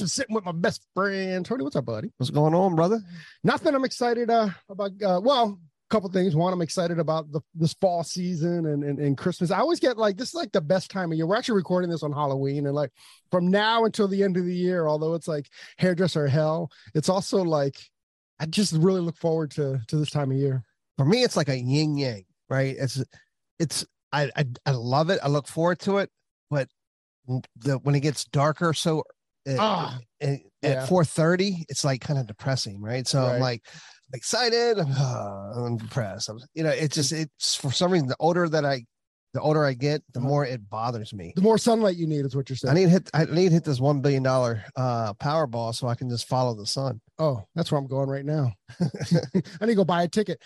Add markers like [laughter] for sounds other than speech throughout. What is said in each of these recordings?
Is Corey. And of course, I'm sitting with my best friend Tony. What's up, buddy? What's going on, brother? Nothing. I'm excited uh, about. Uh, well, a couple things. One, I'm excited about the this fall season and, and and Christmas. I always get like this is like the best time of year. We're actually recording this on Halloween, and like from now until the end of the year, although it's like hairdresser hell, it's also like I just really look forward to to this time of year. For me, it's like a yin yang, right? It's it's I, I I love it. I look forward to it, but the when it gets darker, so uh, Ah, at, yeah. at four thirty, it's like kind of depressing, right? So Right. I'm like I'm excited, I'm, [sighs] I'm depressed. I'm, you know, it's just it's for some reason the older that I the older I get, the Uh-huh. more it bothers me. The more sunlight you need is what you're saying. I need to hit I need to hit this one billion dollar uh Powerball so I can just follow the sun. Oh, that's where I'm going right now. [laughs] [laughs] I need to go buy a ticket.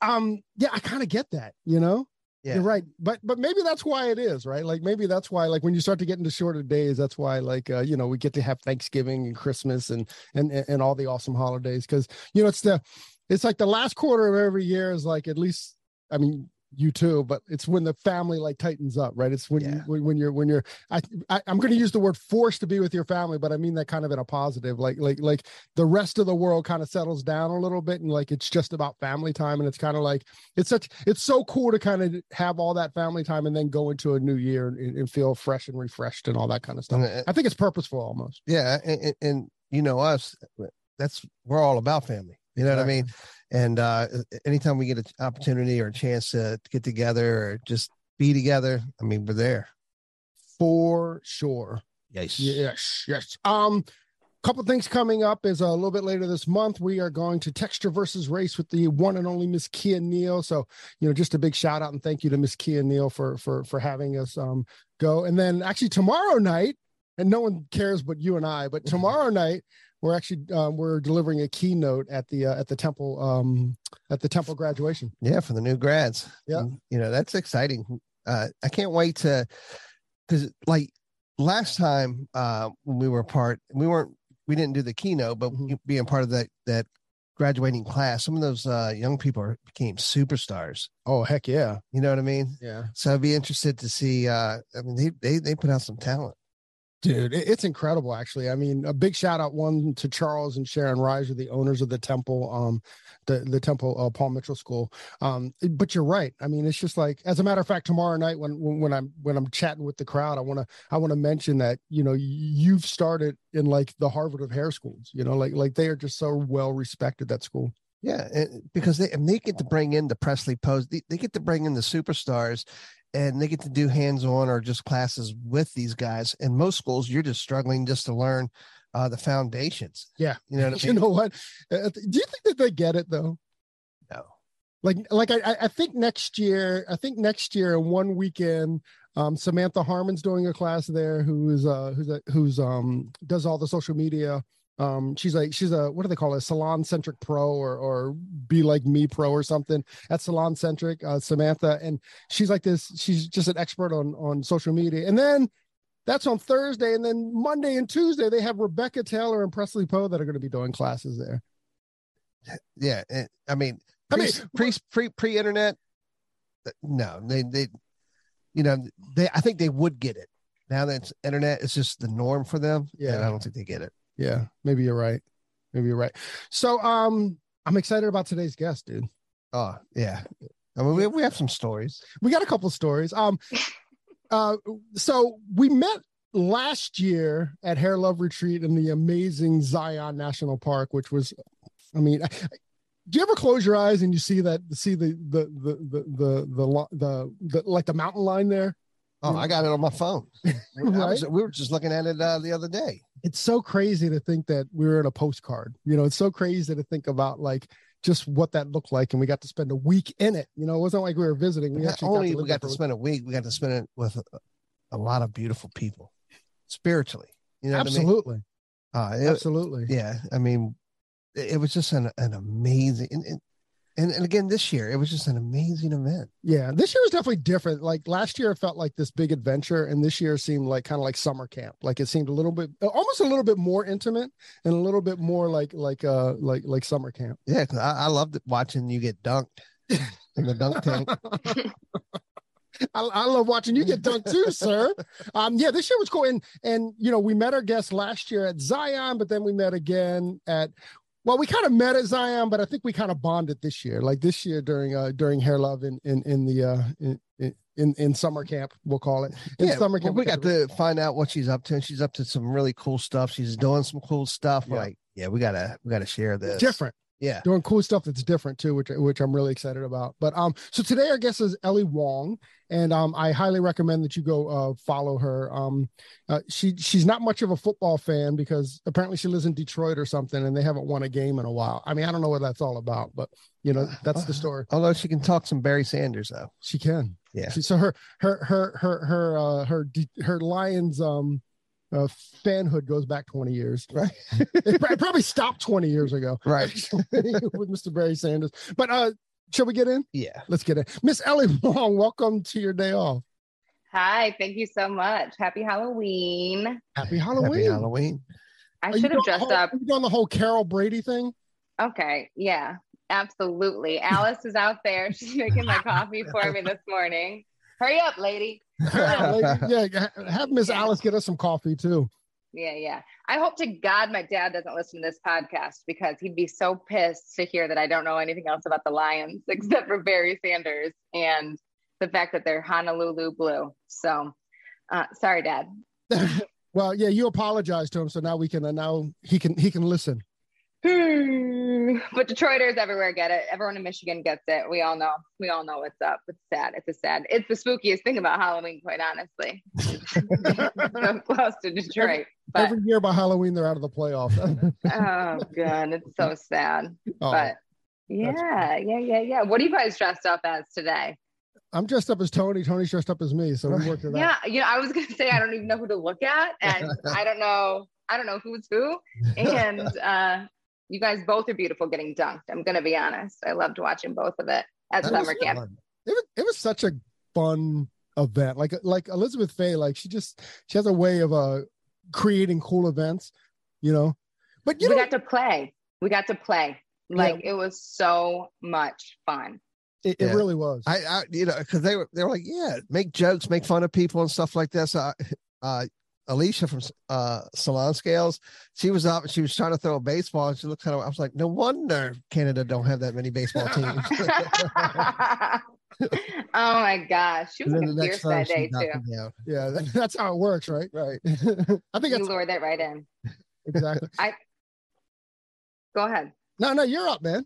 Um, yeah, I kind of get that, you know. Yeah. You're right. But but maybe that's why it is, right? Like maybe that's why like when you start to get into shorter days, that's why like uh, you know, we get to have Thanksgiving and Christmas and and and all the awesome holidays cuz you know, it's the it's like the last quarter of every year is like at least I mean you too, but it's when the family like tightens up, right? It's when you Yeah. when, when you're when you're I, I I'm going to use the word forced to be with your family, but I mean that kind of in a positive, like like like the rest of the world kind of settles down a little bit and like it's just about family time and it's kind of like it's such it's so cool to kind of have all that family time and then go into a new year and, and feel fresh and refreshed and all that kind of stuff And, uh, i think it's purposeful almost yeah and, and you know us that's we're all about family you know what i mean and uh anytime we get an opportunity or a chance to get together or just be together i mean we're there for sure yes Yes, yes. Um, couple things coming up is a little bit later this month. We are going to texture versus race with the one and only Miss Kia Neal. So, you know, just a big shout out and thank you to Miss Kia Neal for for for having us um go. And then actually tomorrow night, and no one cares but you and I, but [laughs] tomorrow night we're actually um, we're delivering a keynote at the uh, at the temple um at the temple graduation. yeah for the new grads Yeah. And, you know that's exciting uh i can't wait to because like last time uh when we were apart we weren't we didn't do the keynote but Mhm. being part of that that graduating class some of those uh young people are, became superstars Oh heck yeah, you know what i mean yeah. so i'd be interested to see uh i mean they they, they put out some talent Dude, it's incredible, actually. I mean, a big shout out one to Charles and Sharon Reiser, the owners of the temple, um, the the temple uh, Paul Mitchell School. Um, but you're right. I mean, it's just like, as a matter of fact, tomorrow night when when, when I'm when I'm chatting with the crowd, I want to I want to mention that you know you've started in like the Harvard of hair schools. You know, like like they are just so well respected that school. Yeah, because they and they get to bring in the Presley Poes, they, they get to bring in the superstars, and they get to do hands-on or just classes with these guys. In most schools, you're just struggling just to learn uh, the foundations. Yeah. You know what I [laughs] You know what? Uh, Do you think that they get it though? No. like like I I- I think next year I think next year one weekend um Samantha Harmon's doing a class there who's uh who's a, who's um does all the social media um she's like she's a what do they call it SalonCentric pro or or be like me pro or something at SalonCentric uh Samantha and she's like this she's just an expert on on social media and then that's on Thursday and then Monday and Tuesday they have Rebecca Taylor and Presley Poe that are going to be doing classes there Yeah, I mean, I pre, mean, pre pre pre internet. No, they they, you know, they. I think they would get it now that it's internet. It's just the norm for them. Yeah. and I don't think they get it. Yeah, maybe you're right. Maybe you're right. So, um, I'm excited about today's guest, dude. Oh yeah, I mean, we we have some stories. We got a couple stories. Um, [laughs] uh, so we met last year at Hair Love Retreat in the amazing Zion National Park, which was, I mean, I, do you ever close your eyes and you see that see the the the the the the, lo- the, the like the mountain line there? Oh, I got it on my phone. [laughs] I was- we were just looking at it uh, the other day. It's so crazy to think that we were in a postcard. You know, it's so crazy to think about like just what that looked like, and we got to spend a week in it. You know, it wasn't like we were visiting. We Not actually only got to we got to spend a week, we got to spend it with a, a lot of beautiful people, spiritually. You know what I mean? absolutely, Uh, it- absolutely. yeah, I mean, it, it was just an an amazing, and, and and and again this year, it was just an amazing event. Yeah, this year was definitely different. Like last year, it felt like this big adventure, and this year seemed like kind of like summer camp. Like it seemed a little bit, almost a little bit more intimate, and a little bit more like like uh like like summer camp. Yeah, 'cause I, I loved watching you get dunked in the dunk tank. [laughs] I, I love watching you get dunked too, sir. Um, yeah, this year was cool, and and you know we met our guests last year at Zion, but then we met again at. Well, we kind of met at Zion, but I think we kind of bonded this year. Like this year during uh during Hair Love in in in the uh in in, in summer camp, we'll call it. In yeah, summer camp, we got to find out what she's up to, and she's up to some really cool stuff. She's doing some cool stuff. Yeah. Like, yeah, we gotta we gotta share this. different. Yeah, doing cool stuff that's different too, which which I'm really excited about. But um, so today our guest is Ellie Wong, and um, I highly recommend that you go uh follow her. Um, uh, she she's not much of a football fan because apparently she lives in Detroit or something, and they haven't won a game in a while. I mean, I don't know what that's all about, but you know that's the story. Although she can talk some Barry Sanders though. She can. Yeah. She, so her her her her her uh her her Lions um uh fanhood goes back 20 years. [laughs] Right. [laughs] it probably stopped 20 years ago. Right. [laughs] with Mr. Barry Sanders. But uh shall we get in? Yeah. Let's get in. Miss Ellie Wong, welcome to your day off. Hi, thank you so much. Happy Halloween. Happy Halloween. Happy Halloween. I should have dressed whole- up. Are you doing the whole Carol Brady thing? Okay, yeah, absolutely. Alice is out there. She's making my coffee for me this morning. Hurry up, lady. Yeah, [laughs] yeah, have Miss Yeah. Alice get us some coffee too. Yeah, yeah. I hope to God my dad doesn't listen to this podcast because he'd be so pissed to hear that I don't know anything else about the Lions [laughs] except for Barry Sanders and the fact that they're Honolulu blue. So, uh, sorry, Dad. [laughs] well, yeah, you apologize to him, so now we can uh, now he can he can listen. But Detroiters everywhere get it. Everyone in Michigan gets it. We all know. We all know what's up. It's sad. It's a sad. It's the spookiest thing about Halloween, quite honestly. so [laughs] [laughs] close to Detroit. But Every year by Halloween they're out of the playoffs. [laughs] oh god, it's so sad. Oh, But yeah, yeah, yeah, yeah. What are you guys dressed up as today? I'm dressed up as Tony. Tony's dressed up as me, so we worked it out. Yeah, you know, I was gonna say I don't even know who to look at, and I don't know, I don't know who's who. And uh, you guys both are beautiful getting dunked. I'm gonna be honest. I loved watching both of it at That summer camp. Fun. it was, it was such a fun event like like elizabeth Faye, like she just she has a way of uh creating cool events you know but you we know got to play. We got to play. Like it was so much fun. it, it Yeah. really was I, I you know, because they were they were like, yeah, make jokes, make fun of people and stuff like this. Uh, [laughs] uh, Alicia from uh Salon Scales, she was up, she was trying to throw a baseball, and she looked at her. I was like, no wonder Canada don't have that many baseball teams. [laughs] oh my gosh. She was the fierce that day too. Yeah that, [laughs] that's how it works right Right. [laughs] i think You lured it right in. exactly I Go ahead. no no you're up man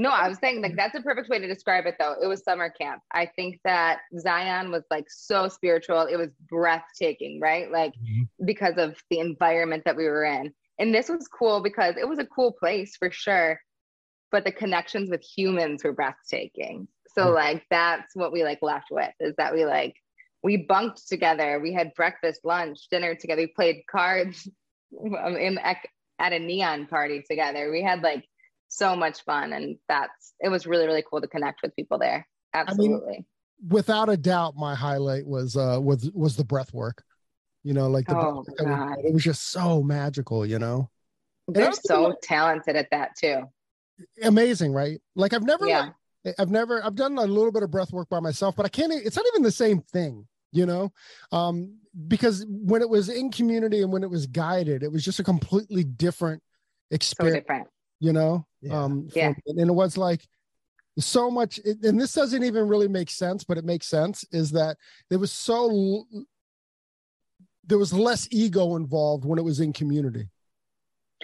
No, I was saying like that's a perfect way to describe it though. It was summer camp. I think that Zion was like so spiritual. It was breathtaking, right? Like because of the environment that we were in. And this was cool because it was a cool place for sure. But the connections with humans were breathtaking. So Mm. like that's what we like left with is that we like we bunked together. We had breakfast, lunch, dinner together. We played cards [laughs] um, in at a neon party together. We had like so much fun and that's it was really really cool to connect with people there. Absolutely. without a doubt my highlight was uh was was the breath work you know like the Oh, it was just so magical you know? They're so thinking, talented at that too. Amazing right? Like i've never yeah. like, I've never I've done a little bit of breath work by myself, but I can't it's not even the same thing, you know? Um because when it was in community and when it was guided, it was just a completely different experience. so different. you know? Yeah. Um for Yeah. me. and it was like so much and this doesn't even really make sense, but it makes sense is that there was so there was less ego involved when it was in community.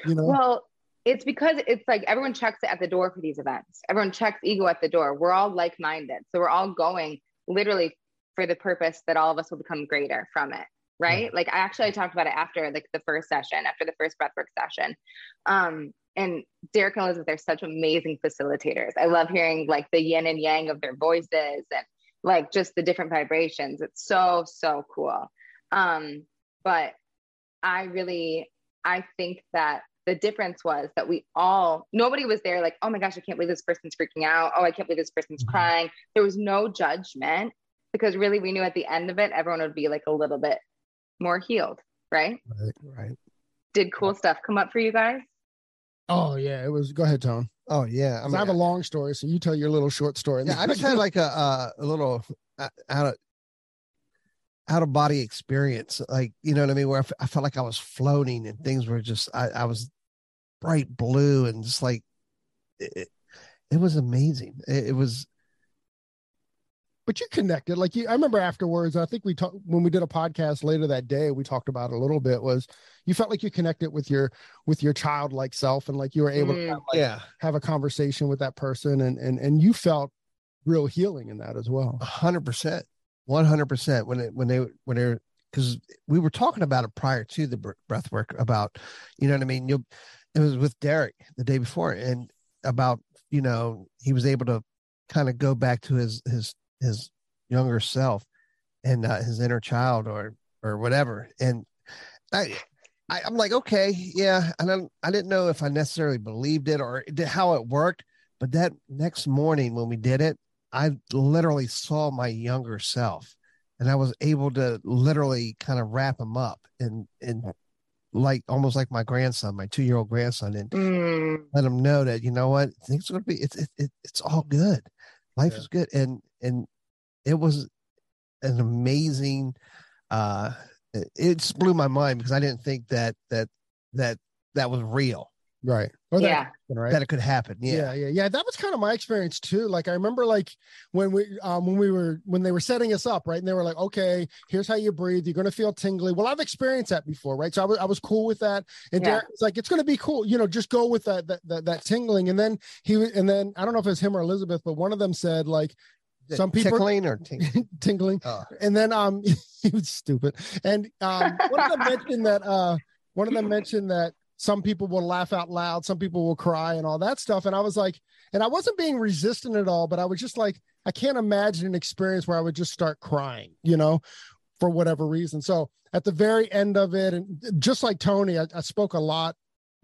You know? well it's because it's like everyone checks it at the door for these events everyone checks ego at the door we're all like-minded so we're all going literally for the purpose that all of us will become greater from it right like i actually I talked about it after like the first session after the first breathwork session um and Derek and Elizabeth are such amazing facilitators. I love hearing like the yin and yang of their voices and like just the different vibrations. It's so, so cool. Um, but I really, I think that the difference was that we all, nobody was there like, oh my gosh, I can't believe this person's freaking out. Oh, I can't believe this person's Mhm. crying. There was no judgment because really we knew at the end of it, everyone would be like a little bit more healed, right? Right. Did cool stuff come up for you guys? Oh yeah, it was. Go ahead, Tone. Oh yeah, I, have a long story, so you tell your little short story. yeah, I just had like a uh, a little uh, out of out of body experience, like you know what I mean, where I, f- I felt like I was floating and things were just I, I was bright blue and just like it, it, it was amazing. It, it was but you connected like you i remember afterwards i think we talked when we did a podcast later that day we talked about it a little bit was you felt like you connected with your with your childlike self and like you were able to Mm. have, like, yeah, have a conversation with that person and and and you felt real healing in that as well a hundred percent, one hundred percent. When it when they when they're, because we were talking about it prior to the br- breath work about you know what I mean. You it was with Derek the day before and about you know he was able to kind of go back to his his his younger self and uh, his inner child or or whatever and I. I, I'm like, okay, yeah. I don't, I didn't know if I necessarily believed it or how it worked, but that next morning when we did it, I literally saw my younger self and I was able to literally kind of wrap him up and and like almost like my grandson, my two year old grandson, and Mm, let him know that you know what things are gonna be. It's it, it, it's all good. Life Yeah. is good, and and it was an amazing. uh It, it just blew my mind because I didn't think that that that that was real. right or that, yeah. right That it could happen. Yeah. yeah yeah yeah that was kind of my experience too like i remember like when we um when we were when they were setting us up right and they were like okay here's how you breathe you're going to feel tingly well i've experienced that before right so i was, I was cool with that and Yeah. Derek was like it's going to be cool you know just go with that, that that that tingling and then he was and then i don't know if it's him or elizabeth but one of them said like Some people- tickling or ting- [laughs] tingling. Oh. and then um [laughs] he was stupid. And um one of them mentioned that uh one of them mentioned that some people will laugh out loud some people will cry and all that stuff. And i was like and i wasn't being resistant at all but i was just like i can't imagine an experience where i would just start crying you know for whatever reason. So at the very end of it and just like tony i, I spoke a lot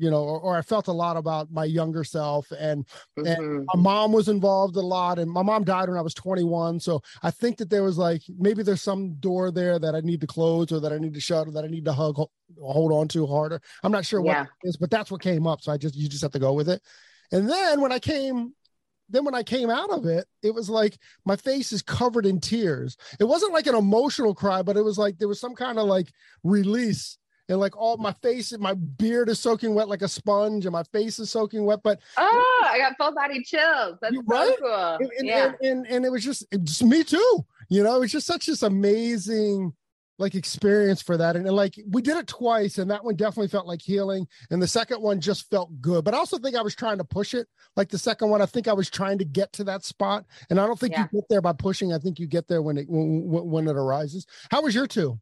you know or, or i felt a lot about my younger self and Mhm. my mom was involved a lot and my mom died when i was 21 so i think that there was like maybe there's some door there that i need to close or that i need to shut or that i need to hug hold on to harder i'm not sure Yeah. it is but that's what came up so i just you just have to go with it and then when i came then when i came out of it it was like my face is covered in tears it wasn't like an emotional cry but it was like there was some kind of like release and like all my face my beard is soaking wet like a sponge and my face is soaking wet but Oh, I got full body chills. That's You so right? cool. and, and, yeah. and, and, and it was just, it just me too you know it was just such this amazing like experience for that and, and like we did it twice and that one definitely felt like healing and the second one just felt good but i also think i was trying to push it like the second one i think i was trying to get to that spot and i don't think Yeah. you get there by pushing i think you get there when it when, when when it arises how was your two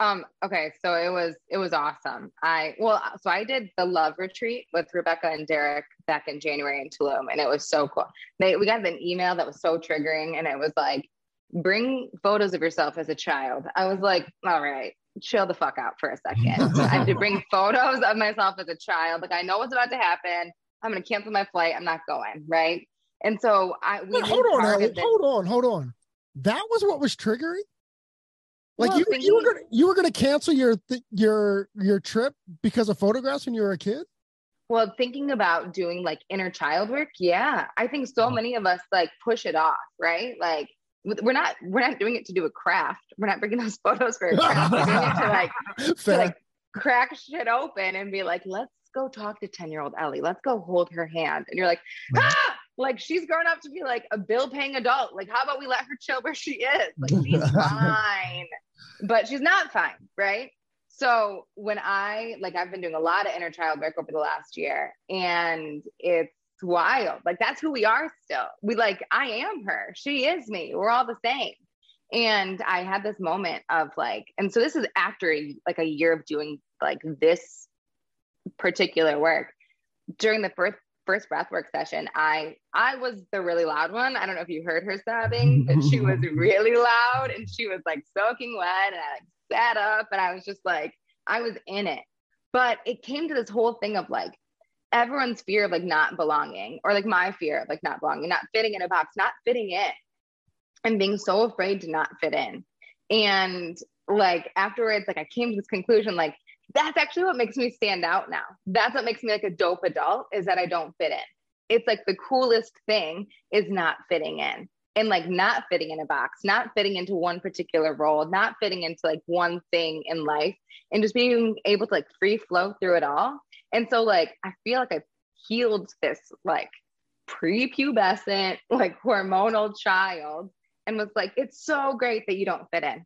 Um, okay, so it was it was awesome. I well, so I did the love retreat with Rebecca and Derek back in January in Tulum, and it was so cool. They we got an email that was so triggering, and it was like, bring photos of yourself as a child. I was like, all right, chill the fuck out for a second. [laughs] I have to bring photos of myself as a child. Like I know what's about to happen. I'm gonna cancel my flight. I'm not going, right? And so I we Wait, hold on Ellie, targeted this- hold on hold on that was what was triggering like Well, you, thinking- you were gonna you were gonna cancel your th- your your trip because of photographs when you were a kid Well, thinking about doing like inner child work, yeah, I think so Uh-huh. many of us like push it off, right? Like we're not we're not doing it to do a craft. We're not bringing those [laughs] photos for a craft. We're doing it to like [laughs] to like crack shit open and be like, let's go talk to ten year old Ellie. Let's go hold her hand. And you're like, ah! Like she's grown up to be like a bill paying adult. Like, how about we let her chill where she is? Like [laughs] she's fine, but she's not fine, right? So when I like I've been doing a lot of inner child work over the last year and it's wild. Like that's who we are still. We like I am her. She is me. We're all the same. And I had this moment of like and so this is after a, like a year of doing like this particular work. during the first first breathwork session, I I was the really loud one. I don't know if you heard her sobbing, but she was [laughs] really loud and she was like soaking wet. And I like sat up and I was just like, I was in it. But it came to this whole thing of like everyone's fear of like not belonging, or like my fear of like not belonging, not fitting in a box, not fitting in, and being so afraid to not fit in. And like afterwards, like I came to this conclusion, like that's actually what makes me stand out now. That's what makes me like a dope adult is that I don't fit in. It's like the coolest thing is not fitting in and like not fitting in a box, not fitting into one particular role, not fitting into like one thing in life and just being able to like free flow through it all. And so like I feel like I've healed this like prepubescent, [laughs] like hormonal child and was like, it's so great that you don't fit in.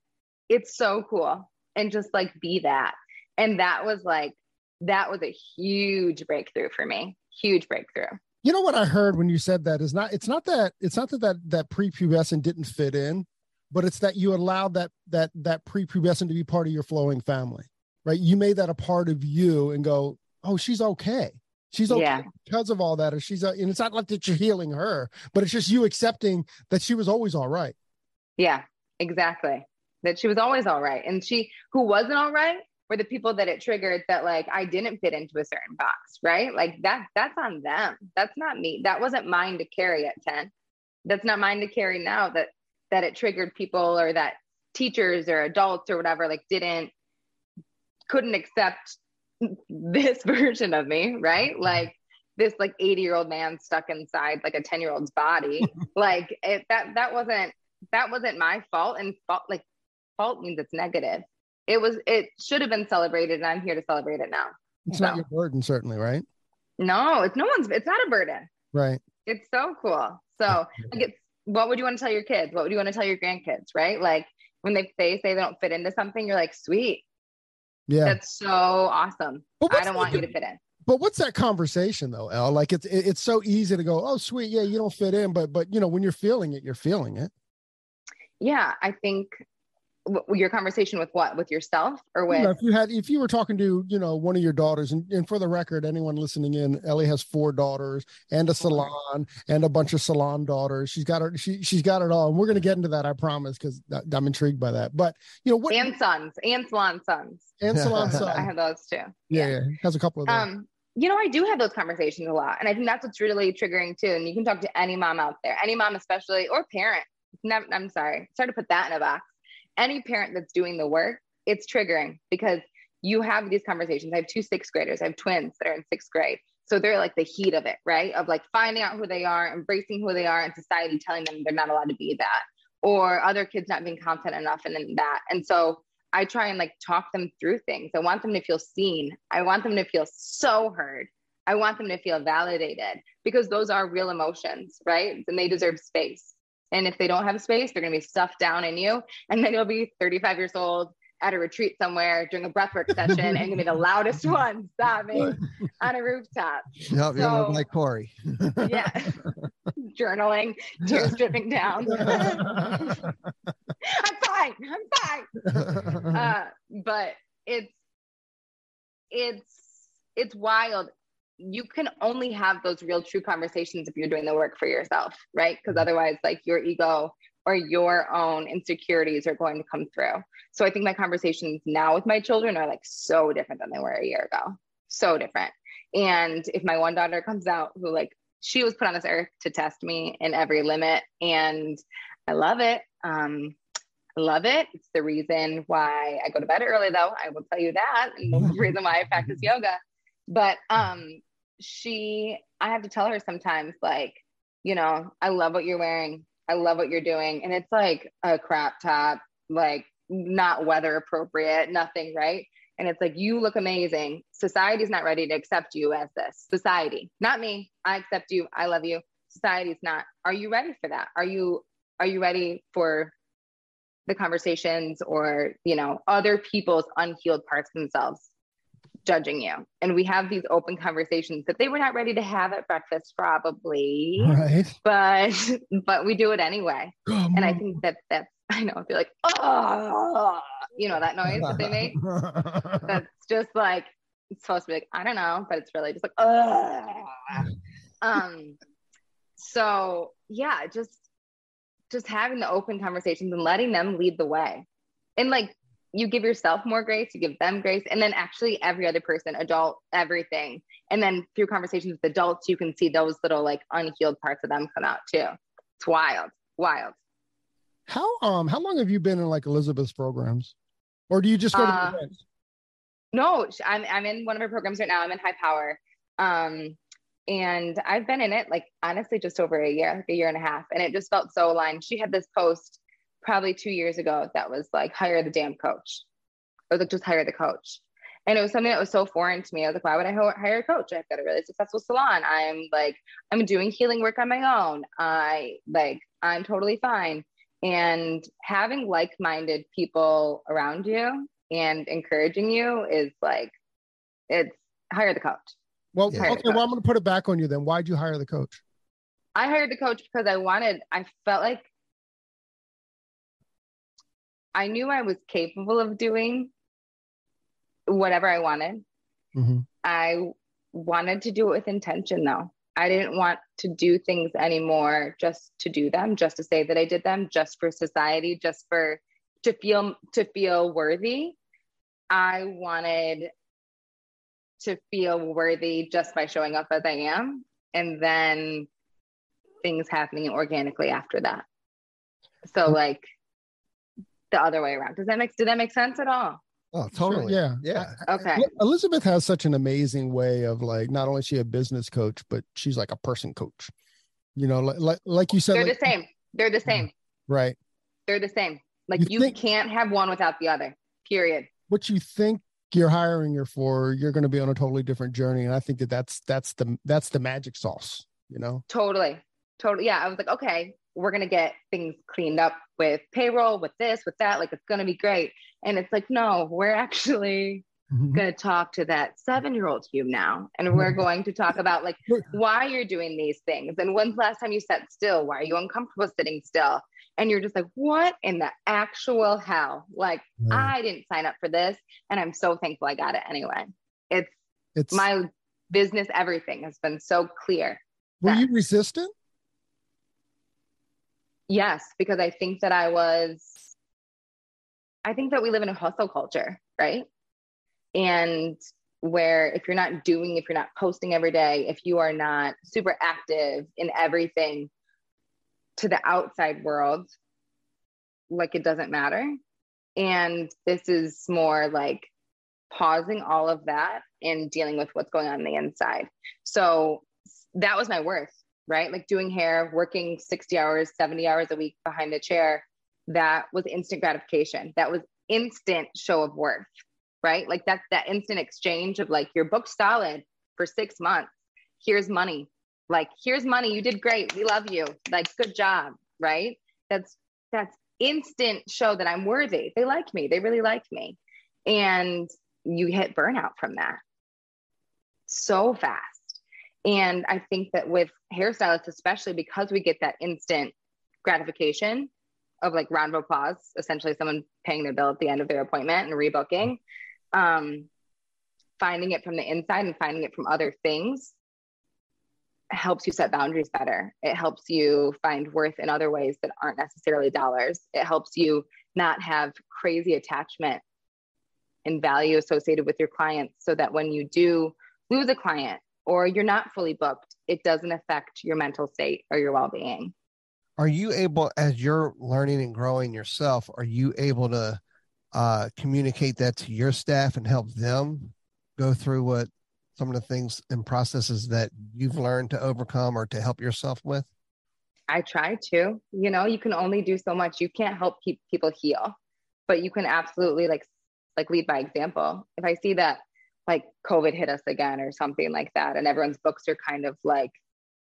It's so cool. And just like be that and that was like that was a huge breakthrough for me. Huge breakthrough. You know what i heard when you said that is not it's not that it's not that that, that prepubescent didn't fit in but it's that you allowed that that that prepubescent to be part of your flowing family right? You made that a part of you and go oh she's okay. She's okay Yeah. because of all that. Or she's uh, and it's not like that you're healing her but it's just you accepting that she was always all right. Yeah exactly. That she was always all right. And she who wasn't all right were the people that it triggered that like I didn't fit into a certain box, right? Like that that's on them. That's not me. That wasn't mine to carry at 10. That's not mine to carry now that that it triggered people or that teachers or adults or whatever like didn't couldn't accept [laughs] this [laughs] version of me, right? Mm-hmm. Like this like 80 year old man stuck inside like a 10 year old's body. [laughs] like it that that wasn't that wasn't my fault and fault like fault means it's negative it was it should have been celebrated and i'm here to celebrate it now. It's So- not your burden certainly right? No it's no one's it's not a burden. Right. It's so cool. So like it's what would you want to tell your kids? What would you want to tell your grandkids right? Like when they they say they don't fit into something you're like sweet. Yeah. That's so awesome. But i don't want you to fit in. But what's that conversation though, El? Like it's it's so easy to go, oh sweet, yeah, you don't fit in, but but you know when you're feeling it, you're feeling it. yeah i think your conversation with what with yourself or You with know, if you had if you were talking to you know one of your daughters, and, and for the record, anyone listening in, Ellie has four daughters and a salon and a bunch of salon daughters. She's got her she she's got it all, and we're gonna get into that, I promise, because I'm intrigued by that. But you know what? and sons and salon sons and salon [laughs] sons i have those too yeah, yeah, has a couple of them. Um, you know, I do have those conversations a lot. And I think that's what's really triggering too. And you can talk to any mom out there, any mom, especially, or parent. Never, I'm sorry, sorry to put that in a box. Any parent that's doing the work, it's triggering because you have these conversations. I have two sixth graders, I have twins that are in sixth grade. So they're like the heat of it, right? Of like finding out who they are, embracing who they are, and society telling them they're not allowed to be that, or other kids not being confident enough and that. And so I try and like talk them through things. I want them to feel seen. I want them to feel so heard. I want them to feel validated because those are real emotions, right? And they deserve space. And if they don't have space, they're going to be stuffed down in you. And then you'll be 35 years old at a retreat somewhere during a breathwork [laughs] session and you'll be the loudest one sobbing on a rooftop. Yep, gonna So- like Corey. [laughs] Yeah. Journaling, tears dripping down. [laughs] I'm fine. I'm fine. uh, but it's it's it's wild you can only have those real true conversations if you're doing the work for yourself right because otherwise like your ego or your own insecurities are going to come through so i think my conversations now with my children are like so different than they were a year ago so different and if my one daughter comes out who like she was put on this earth to test me in every limit and i love it um I love it. It's the reason why I go to bed early, though. I will tell you that, and [laughs] the reason why I practice yoga. But um, she, I have to tell her sometimes, like, you know, I love what you're wearing. I love what you're doing, and it's like a crop top, like not weather appropriate, nothing, right? And it's like you look amazing. Society's not ready to accept you as this. Society, not me. I accept you. I love you. Society's not. Are you ready for that? Are you are you ready for the conversations or you know other people's unhealed parts themselves judging you and we have these open conversations that they were not ready to have at breakfast probably right. but [laughs] but we do it anyway and i think that that's i know if you're like oh you know that noise that they make [laughs] that's just like it's supposed to be like, I don't know, but it's really just like, Ugh. um, so yeah, just just having the open conversations and letting them lead the way. And like you give yourself more grace, you give them grace, and then actually every other person, adult, everything. And then through conversations with adults, you can see those little like unhealed parts of them come out too. It's wild, wild. How um how long have you been in like Elizabeth's programs, or do you just go to Uh, events? No, I'm I'm in one of her programs right now. I'm in high power. Um and I've been in it like honestly just over a year, like a year and a half. And it just felt so aligned. She had this post probably two years ago that was like hire the damn coach. It was like just hire the coach. And it was something that was so foreign to me. I was like, why would I hire a coach? I've got a really successful salon. I'm like, I'm doing healing work on my own. I like, I'm totally fine. And having like-minded people around you and encouraging you is like it's hire the coach. Well, okay. Well, I'm going to put it back on you then. Why'd you hire the coach? I hired the coach because I wanted I felt like I knew I was capable of doing whatever I wanted. Mhm. I wanted to do it with intention though. I didn't want to do things anymore just to do them, just to say that I did them, just for society, just for to feel to feel worthy. I wanted to feel worthy just by showing up as I am and then things happening organically after that. So like the other way around. Does that make did that make sense at all? Oh, totally. yeah. Yeah. Okay. Elizabeth has such an amazing way of like not only is she a business coach, but she's like a person coach. You know, like like, like you said, They're like- the same. They're the same. Mm-hmm. right? They're the same. Like You you, think- can't have one without the other. Period. What you think you're hiring her for, you're going to be on a totally different journey, and I think that that's that's the that's the magic sauce. You know, Totally. Totally. Yeah. I was like, okay, we're gonna get things cleaned up with payroll, with this, with that. Like it's gonna be great. And it's like, no, we're actually mm-hmm. going to talk to that seven year old you now. And mm-hmm. we're going to talk about like why you're doing these things. And when's the last time you sat still? Why are you uncomfortable sitting still? And you're just like, what in the actual hell? Like, Yeah. I didn't sign up for this. And I'm so thankful I got it anyway. It's it's my business, everything has been so clear. were you resistant? Yes, because I think that I was, I think that we live in a hustle culture, right? And where if you're not doing, if you're not posting every day, if you are not super active in everything to the outside world, like it doesn't matter. And this is more like pausing all of that and dealing with what's going on, on the inside. So that was my worth, right? Like doing hair, working 60 hours, 70 hours a week behind the chair. That was instant gratification. That was instant show of worth, right? Like that's that instant exchange of like, your book's solid for six months. Here's money. Like, here's money. You did great. We love you. Like, good job, right? That's that's instant show that I'm worthy. They like me. They really like me. And you hit burnout from that so fast. And I think that with hairstylists, especially because we get that instant gratification of like round of applause, essentially someone paying their bill at the end of their appointment and rebooking, um, finding it from the inside and finding it from other things helps you set boundaries better. It helps you find worth in other ways that aren't necessarily dollars. It helps you not have crazy attachment and value associated with your clients so that when you do lose a client or you're not fully booked, it doesn't affect your mental state or your well being. Are you able, as you're learning and growing yourself, are you able to uh, communicate that to your staff and help them go through what some of the things and processes that you've learned to overcome or to help yourself with? I try to, you know, you can only do so much. You can't help keep people heal, but you can absolutely like like lead by example. If I see that like COVID hit us again or something like that, and everyone's books are kind of like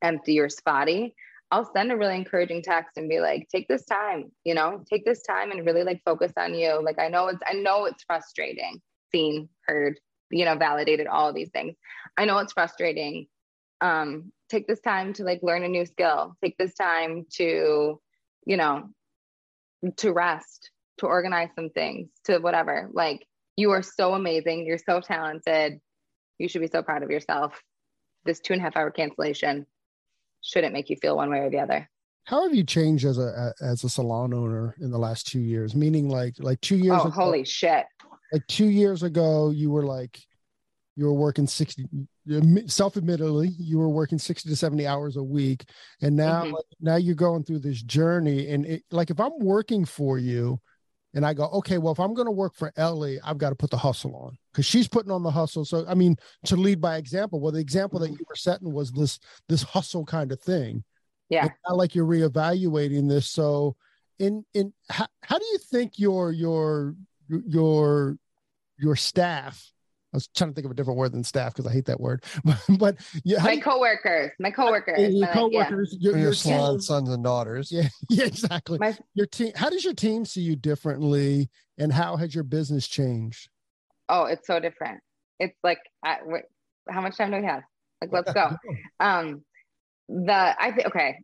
empty or spotty, I'll send a really encouraging text and be like, take this time, you know, take this time and really like focus on you. Like I know it's I know it's frustrating, seen, heard, you know, validated, all these things. I know it's frustrating. Um, take this time to like learn a new skill. Take this time to, you know, to rest, to organize some things, to whatever. Like you are so amazing. You're so talented. You should be so proud of yourself. This two and a half hour cancellation shouldn't make you feel one way or the other. How have you changed as a as a salon owner in the last two years? Meaning, like like two years. Oh, ago, holy shit! Like two years ago, you were like you were working 60 self-admittedly you were working 60 to 70 hours a week and now Mhm. like, now you're going through this journey and it, like if i'm working for you and i go okay well if i'm going to work for ellie i've got to put the hustle on because she's putting on the hustle. So i mean to lead by example well the example that mm-hmm. you were setting was this this hustle kind of thing. Yeah. it's not like you're reevaluating this. So in in how, how do you think your your your your staff I was trying to think of a different word than staff because I hate that word. [laughs] but yeah, My do you- coworkers, my coworkers, your my, like, yeah. coworkers, your, your your team- sons and daughters. Yeah, [laughs] yeah, exactly. My- your team. How does your team see you differently, and how has your business changed? Oh, it's so different. It's like, I, wait, how much time do we have? Like, let's go. [laughs] Um, the I think okay,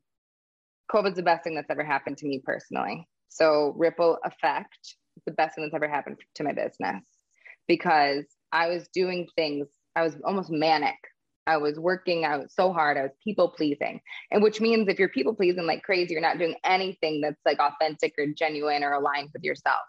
COVID's the best thing that's ever happened to me personally. So ripple effect is the best thing that's ever happened to my business because I was doing things. I was almost manic. I was working out so hard. I was people pleasing, and which means if you're people pleasing like crazy, you're not doing anything that's like authentic or genuine or aligned with yourself.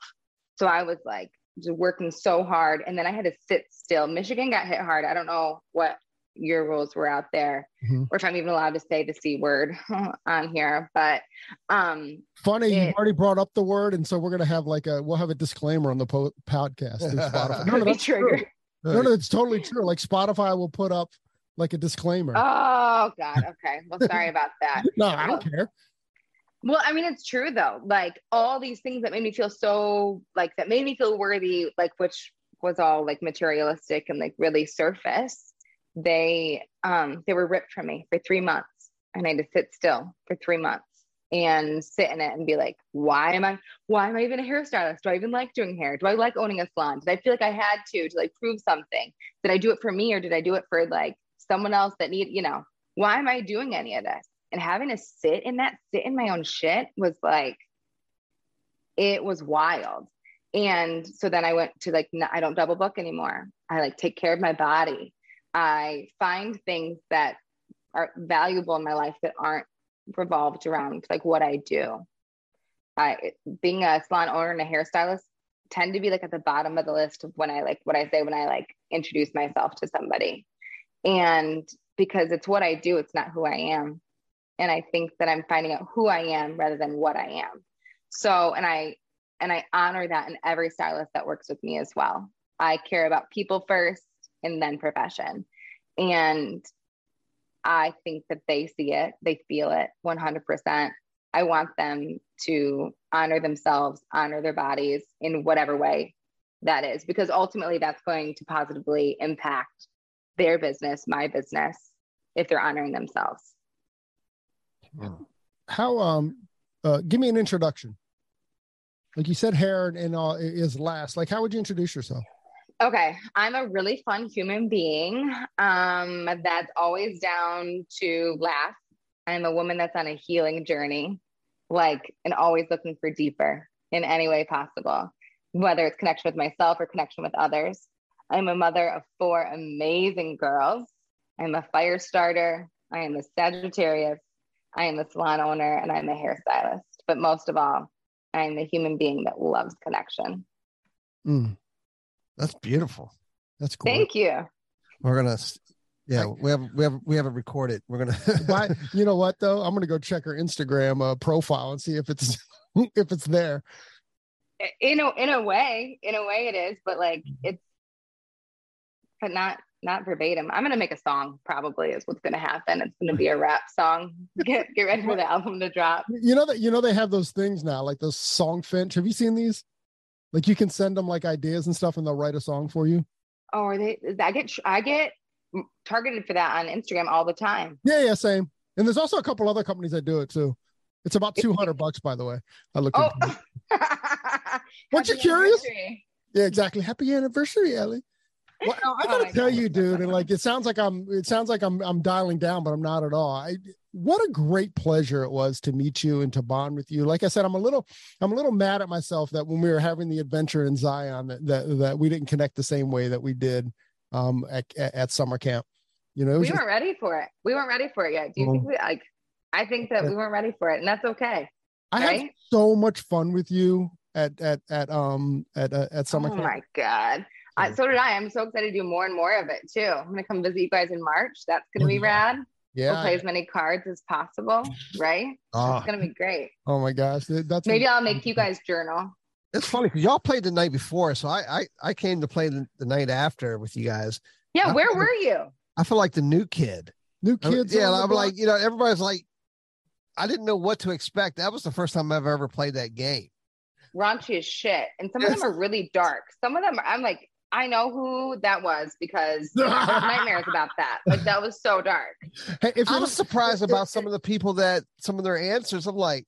So I was like just working so hard, and then I had to sit still. Michigan got hit hard. I don't know what your rules were out there, Mhm. or if I'm even allowed to say the c word [laughs] on here. But um, Funny, It- you've already brought up the word, and so we're gonna have like a we'll have a disclaimer on the po- podcast. [laughs] No, no, be that's true. No, no, it's totally true. Like Spotify will put up like a disclaimer. Oh God. [laughs] Okay. Well, sorry about that. no, I don't care. Well, I mean, it's true though. Like all these things that made me feel so like that made me feel worthy, like which was all like materialistic and like really surface. They um they were ripped from me for three months, and I had to sit still for three months and sit in it and be like, why am I? Why am I even a hairstylist? Do I even like doing hair? Do I like owning a salon? Did I feel like I had to to like prove something? Did I do it for me or did I do it for like someone else that need? You know, why am I doing any of this? and having to sit in that sit in my own shit was like it was wild and so then i went to like no, i don't double book anymore i like take care of my body i find things that are valuable in my life that aren't revolved around like what i do. I being a salon owner and a hairstylist tend to be like at the bottom of the list of when i like what i say when i like introduce myself to somebody. And because it's what i do it's not who i am. And i think that i'm finding out who i am rather than what i am. So and i and i honor that in every stylist that works with me as well. I care about people first and then profession and i think that they see it they feel it 100% i want them to honor themselves honor their bodies in whatever way that is because ultimately that's going to positively impact their business my business if they're honoring themselves How um uh give me an introduction. Like you said hair and, and all is last. Like how would you introduce yourself? Okay, I'm a really fun human being um, that's always down to laugh. I'm a woman that's on a healing journey, like, and always looking for deeper in any way possible, whether it's connection with myself or connection with others. I'm a mother of four amazing girls. I'm a fire starter. I am a Sagittarius. I am a salon owner and I'm a hairstylist. But most of all, I'm a human being that loves connection. Mm, That's beautiful. that's cool. Thank you. We're gonna, yeah, we have we have we have it recorded. We're gonna. [laughs] But you know what though? I'm gonna go check her Instagram uh, profile and see if it's [laughs] if it's there. in a in a way in a way it is but like it's but not not verbatim i'm gonna make a song probably is what's gonna happen it's gonna be a rap song [laughs] get get ready for the album to drop You know that you know they have those things now, like those Songfinch. Have you seen these? Like you can send them like ideas and stuff, and they'll write a song for you. oh are they i get i get targeted for that on instagram all the time Yeah, yeah, same. And there's also a couple other companies that do it too. It's about two hundred bucks, by the way. I looked. Oh. [laughs] Weren't you curious? Yeah, exactly. Happy anniversary, Ellie. [laughs] Well, I Oh gotta my tell God. you, dude, and like it sounds like I'm it sounds like I'm I'm dialing down, but I'm not at all. I what a great pleasure it was to meet you and to bond with you. Like I said, I'm a little I'm a little mad at myself that when we were having the adventure in Zion that that, that we didn't connect the same way that we did um, at, at, summer camp. You know, we just- weren't ready for it. We weren't ready for it yet. Do you think we like? I think that we weren't ready for it, and that's okay. I had so much fun with you at at at um at uh, at summer camp. oh camp. my god! I, so did I. I'm so excited to do more and more of it too. I'm gonna come visit you guys in March. That's gonna be rad. We'll Yeah. play as many cards as possible, right? Oh, It's ah. gonna be great. Oh my gosh, that's Maybe I'll make you guys journal. it's funny because y'all played the night before, so I I, I came to play the, the night after with you guys. Yeah, I- where were you? I feel like the new kid. new I- kids. yeah, I'm like you know everybody's like, I didn't know what to expect. That was the first time I've ever played that game. Raunchy as shit, and some of them are really dark. Some of them, I'm like, I know who that was because [laughs] nightmares about that. Like that was so dark. Hey, if I you're was surprised [laughs] about some of the people that some of their answers. I'm like,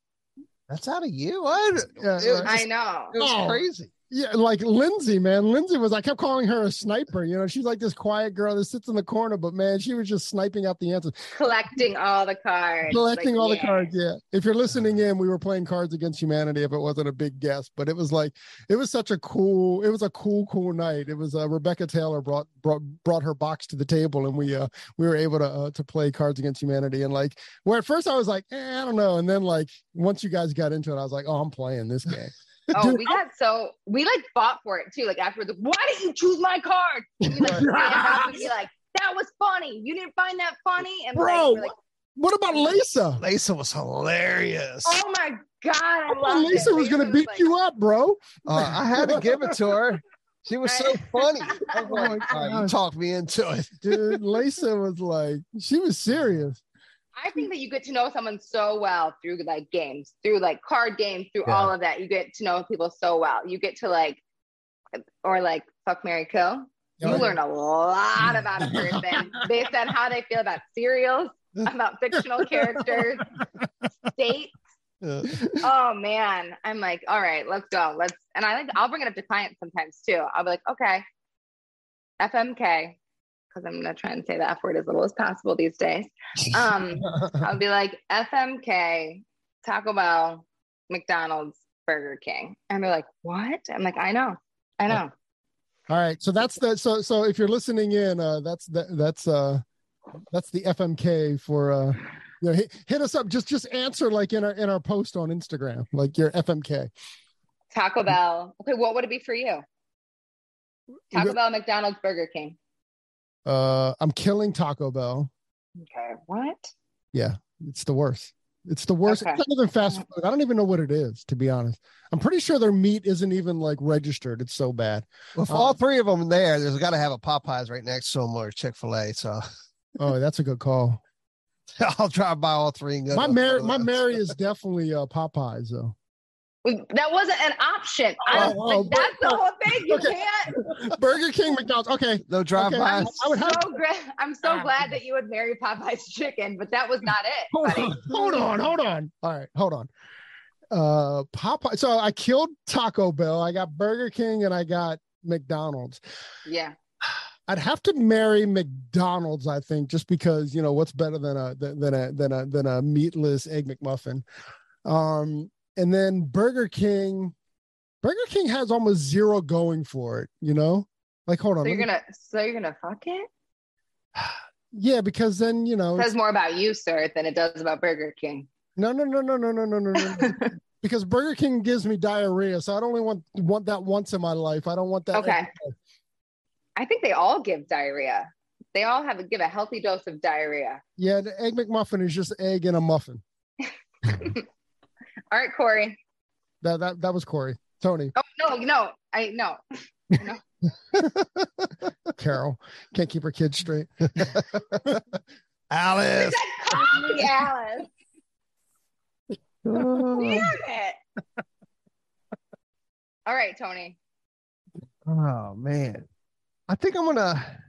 that's out of you. What? Yeah, it was, right. I know. it was Oh. crazy. Yeah, like Lindsay, man. Lindsay was, I kept calling her a sniper. You know, she's like this quiet girl that sits in the corner, but man, she was just sniping out the answers, Collecting all the cards. collecting Like, all the cards. Yeah. If you're listening in, we were playing Cards Against Humanity if it wasn't a big guess, but it was like, it was such a cool, it was a cool, cool night. It was uh, Rebecca Taylor brought, brought, brought her box to the table and we, uh, we were able to, uh, to play Cards Against Humanity. And like, where at first I was like, eh, I don't know. And then like, once you guys got into it, I was like, oh, I'm playing this game. Oh, Dude, we got so we like fought for it too. Like afterwards, like, why didn't you choose my card? And we like [laughs] and be like, that was funny. You didn't find that funny, and Bro, like, like, What about Lisa? Lisa was hilarious. oh my god, I I thought love Lisa was gonna beat you up, bro. Uh, I had to give it to her. She was so funny. [laughs] I was Oh like, my "All right, you talked me into it. Dude, Lisa was like, she was serious. I think that you get to know someone so well through like games, through like card games, through Yeah. all of that. You get to know people so well. You get to like, or like fuck Marry Kill. You Oh, yeah. learn a lot about a person [laughs] based on how they feel about cereals, [laughs] about fictional characters, states. Uh, Oh man, I'm like, all right, let's go. Let's, and I like, I'll bring it up to clients sometimes too. I'll be like, okay, FMK, because I'm gonna try and say the F word as little as possible these days. Um, [laughs] I'll be like FMK, Taco Bell, McDonald's, Burger King, and they're like, what? I'm like, I know, I know. All right. So that's the so so if you're listening in, uh that's that that's uh that's the FMK for uh you know hit, hit us up. Just just answer like in our in our post on Instagram, like your FMK. Taco Bell. Okay, what would it be for you? Taco Bell, McDonald's, Burger King. Uh I'm killing Taco Bell. Okay, what? Yeah, it's the worst. It's the worst. Okay. It's better than fast food. I don't even know what it is, to be honest. I'm pretty sure their meat isn't even like registered. It's so bad. With Um, all three of them there, there's got to have a Popeyes right next to them or Chick Fil A. So [laughs] Oh, that's a good call. I'll drive by all three. And go My marry, my. Marry is definitely uh Popeyes though. That wasn't an option. I don't, Oh, like, oh, that's the whole thing. You Okay. can't. [laughs] Burger King, McDonald's. Okay, No drive Okay. by. I would have So gra- I'm so glad that you would marry Popeye's [laughs] chicken, but that was not it. hold buddy. on, hold on, hold on. All right, hold on. Uh, Popeye. So I killed Taco Bell. I got Burger King and I got McDonald's. Yeah. I'd have to marry McDonald's, I think, just because you know what's better than a than than a than a than a meatless egg McMuffin. Um, and then Burger King. Burger King has almost zero going for it. You know, like hold on. So you're me- gonna so you're gonna fuck it? [sighs] yeah, because then you know It says more about you, sir, than it does about Burger King. No, no, no, no, no, no, no, no, no. [laughs] because Burger King gives me diarrhea, so I don't only want want that once in my life. I don't want that. Okay. I think they all give diarrhea. They all have a give a healthy dose of diarrhea. Yeah, the egg McMuffin is just egg in a muffin. [laughs] All right, Corey. That that that was Corey. Tony, Oh no, no, I no. [laughs] [laughs] Carol can't keep her kids straight. [laughs] Alice. Me Alice. Oh, Damn it. All right, Tony. Oh man. I think I'm gonna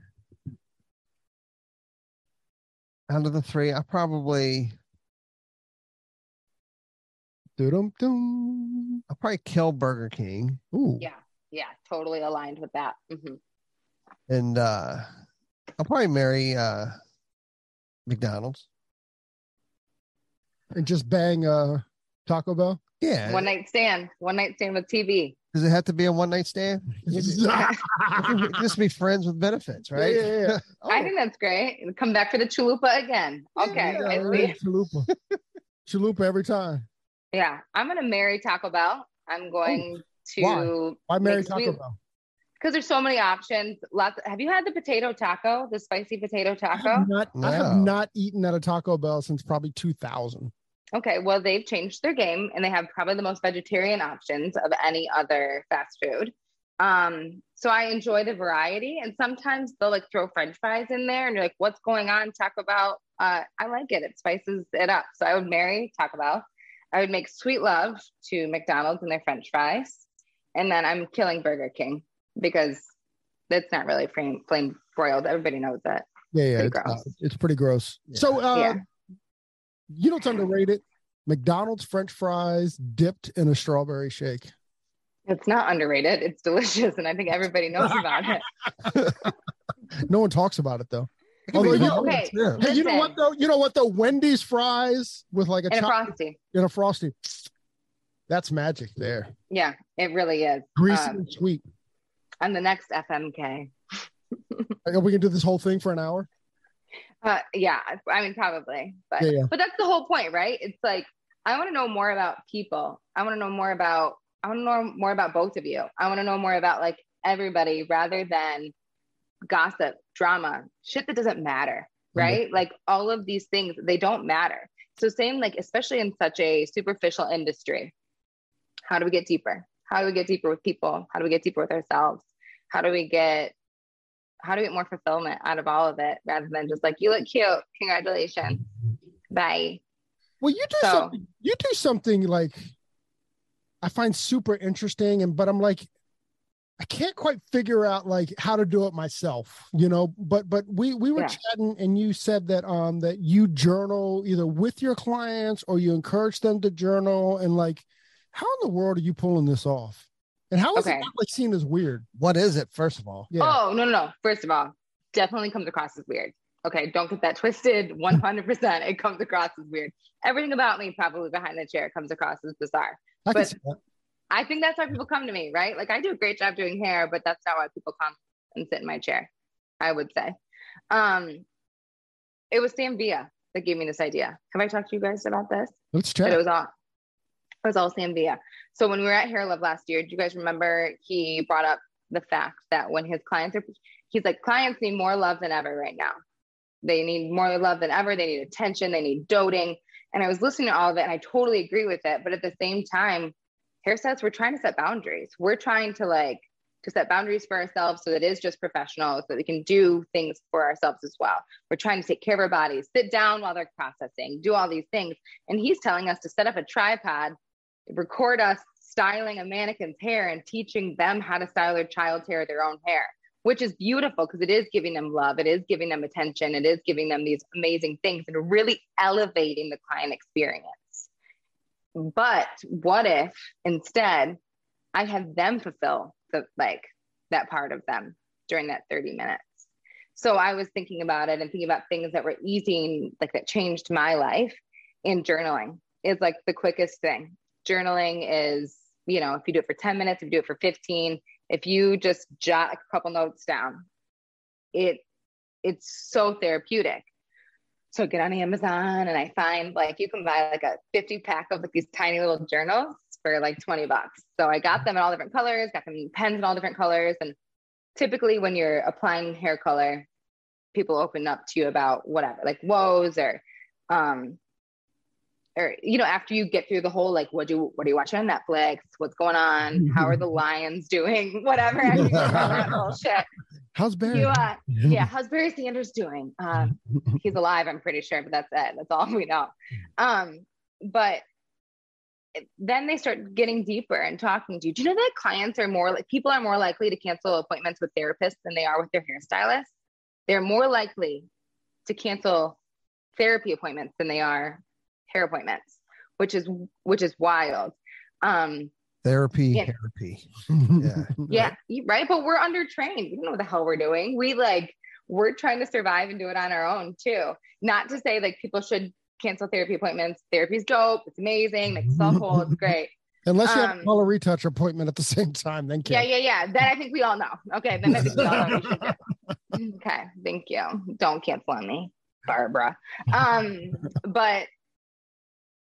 out of the three, I probably Doo-dum, dum. I'll probably kill Burger King Ooh. Yeah, yeah, totally aligned with that. Mhm. and uh I'll probably marry uh McDonald's. and just bang uh Taco Bell. Yeah. One night stand, one night stand with TV. Does it have to be a one night stand? [laughs] Just be friends with benefits, right? Yeah, yeah, yeah. [laughs] I think that's great. Come back for the chalupa again. Okay. Yeah, yeah. Chalupa. [laughs] Chalupa every time. Yeah, I'm gonna marry Taco Bell. I'm going why? to Why marry Makes Taco me- Bell? because there's so many options. Lots. have you had the potato taco, the spicy potato I taco? have, not, I have not eaten at a Taco Bell since probably 2000. Okay, well they've changed their game and they have probably the most vegetarian options of any other fast food. Um, so I enjoy the variety, and sometimes they'll like throw French fries in there, and you're like, "What's going on?" Taco Bell. Uh, I like it. It spices it up. So I would marry Taco Bell. I would make sweet love to McDonald's and their French fries, and then I'm killing Burger King because that's not really flame, flame broiled. Everybody knows that. Yeah, yeah. Pretty It's, gross. uh, it's pretty gross. Yeah. So, uh, Yeah. you know what's underrated? McDonald's French fries dipped in a strawberry shake. It's not underrated. It's delicious, and I think everybody knows about it. [laughs] No one talks about it though. It can be Although you- good, okay. too. Hey, you know what though? You know what though? Wendy's fries with like a And a frosty. in a frosty. That's magic there. Yeah, it really is. Greasy Um, and sweet. I'm the next FMK. Are [laughs] we can do this whole thing for an hour? Uh, yeah, I mean probably, but Yeah, yeah. but that's the whole point, right? It's like I want to know more about people. I want to know more about. I want to know more about both of you. I want to know more about like everybody rather than gossip, drama, shit that doesn't matter, Mm-hmm. right? Like all of these things, they don't matter. So same like especially in such a superficial industry. How do we get deeper? How do we get deeper with people? How do we get deeper with ourselves? How do we get how do we get more fulfillment out of all of it rather than just like you look cute, congratulations, bye. Well, you do So- something. You do something like I find super interesting, and but I'm like, I can't quite figure out like how to do it myself, you know. But but we we were Yeah. chatting, and you said that um that you journal either with your clients or you encourage them to journal, and like, how in the world are you pulling this off? And how is Okay. it not like seen as weird? What is it, first of all? Yeah. Oh, no, no, no. First of all, definitely comes across as weird. Okay, don't get that twisted. [laughs] 100%. It comes across as weird. Everything about me, probably behind the chair, comes across as bizarre. I can but- see that. I think that's why people come to me, right? Like I do a great job doing hair, but that's not why people come and sit in my chair. I would say. Um, it was Sam Villa that gave me this idea. Have I talked to you guys about this? Let's But it was all it was all Sam Villa. So when we were at Hair Love last year, do you guys remember he brought up the fact that when his clients are he's like clients need more love than ever right now. They need more love than ever. They need attention. They need doting. And I was listening to all of it and I totally agree with it. But at the same time, hairstylists, we're trying to set boundaries. We're trying to like to set boundaries for ourselves so that it is just professional, so that we can do things for ourselves as well. We're trying to take care of our bodies, sit down while they're processing, do all these things. And he's telling us to set up a tripod, record us styling a mannequin's hair and teaching them how to style their child's hair, their own hair, which is beautiful because it is giving them love, it is giving them attention, it is giving them these amazing things and really elevating the client experience. But what if instead I have them fulfill the like that part of them during that 30 minutes? So I was thinking about it and thinking about things that were easy, like that changed my life. And journaling is like the quickest thing. Journaling is, you know, if you do it for 10 minutes, if you do it for 15, if you just jot a couple notes down, it it's so therapeutic. So get on Amazon and I find like you can buy like a 50 pack of like these tiny little journals for like 20 bucks. So I got them in all different colors, got them pens in all different colors. And typically when you're applying hair color, people open up to you about whatever, like woes or um or you know, after you get through the whole like what do what are you watching on Netflix? What's going on? How are the [laughs] lions doing? [laughs] Whatever. After you get through all that [laughs] bullshit. How's Barry? You uh yeah, how's Barry Sanders doing? Um he's alive, I'm pretty sure, but that's it. That's all we know. Um, but then they start getting deeper and talking to you. Do you know that clients are more like people are more likely to cancel appointments with therapists than they are with their hairstylists? They're more likely to cancel therapy appointments than they are hair appointments, which is which is wild. Um, Therapy, Yeah. therapy. [laughs] Yeah. yeah, you- right. But we're undertrained. We don't know what the hell we're doing. We like we're trying to survive and do it on our own too. Not to say like people should cancel therapy appointments. Therapy's dope. It's amazing. Makes us all whole. It's [laughs] great. Unless you have a Um, color retouch appointment at the [laughs] same time, then Yeah, yeah, yeah. That I think we all know. Okay, then I think we all know. we. Okay, thank you. Don't cancel on me, Barbara. Um, but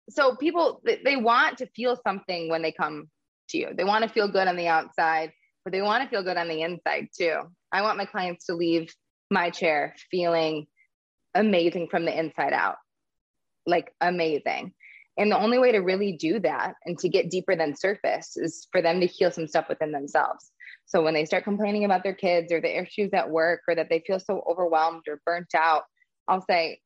so people they, want to feel something when they come to you. They want to feel good on the outside, but they want to feel good on the inside too. I want my clients to leave my chair feeling amazing from the inside out. Like amazing. And the only way to really do that and to get deeper than surface is for them to heal some stuff within themselves. So when they start complaining about their kids or the issues at work or that they feel so overwhelmed or burnt out, I'll say,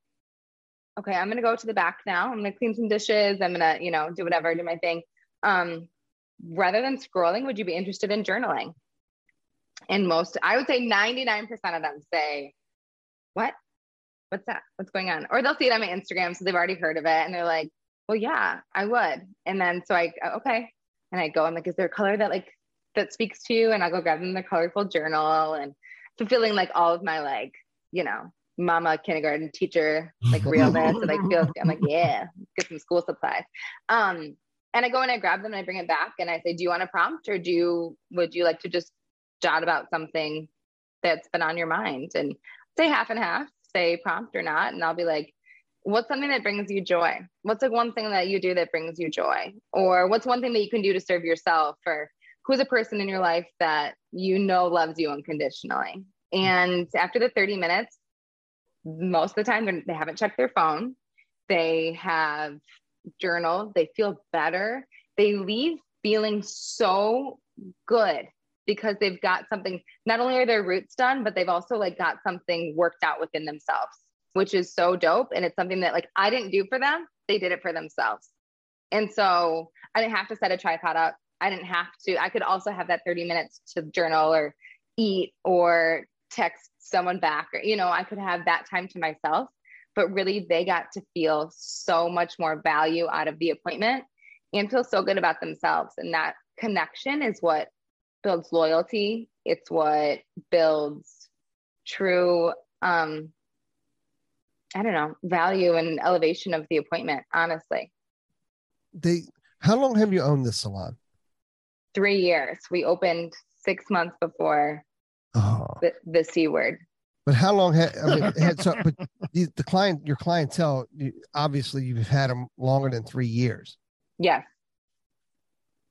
okay, I'm to go to the back now. I'm to clean some dishes. I'm to, you know, do whatever, do my thing. Um, rather than scrolling, would you be interested in journaling? And most, I would say 99% of them say, what? What's that? What's going on? Or they'll see it on my Instagram. So they've already heard of it and they're like, well, yeah, I would. And then so I, okay. And I go, I'm like, is there a color that like, that speaks to you? And I'll go grab them the colorful journal and fulfilling like all of my like, you know, mama kindergarten teacher, like [laughs] realness. and like feels, I'm like, yeah, get some school supplies. Um, and I go and I grab them and I bring it back and I say, do you want a prompt or do you, would you like to just jot about something that's been on your mind? And say half and half, say prompt or not. And I'll be like, what's something that brings you joy? What's like one thing that you do that brings you joy? Or what's one thing that you can do to serve yourself? Or who's a person in your life that you know loves you unconditionally? And after the 30 minutes, most of the time they're- haven't checked their phone. They have journaled. They feel better. They leave feeling so good because they've got something. Not only are their roots done, but they've also like got something worked out within themselves, which is so dope. And it's something that like I didn't do for them. They did it for themselves. And so I didn't have to set a tripod up. I didn't have to. I could also have that 30 minutes to journal or eat or text someone back or you know i could have that time to myself but really they got to feel so much more value out of the appointment and feel so good about themselves. And that connection is what builds loyalty. It's what builds true um i don't know value and elevation of the appointment honestly. They how long have you owned this salon? three years. We opened six months before Oh, the, the c word but how long had I mean [laughs] had so but the, the client your clientele you, obviously you've had them longer than three years. yes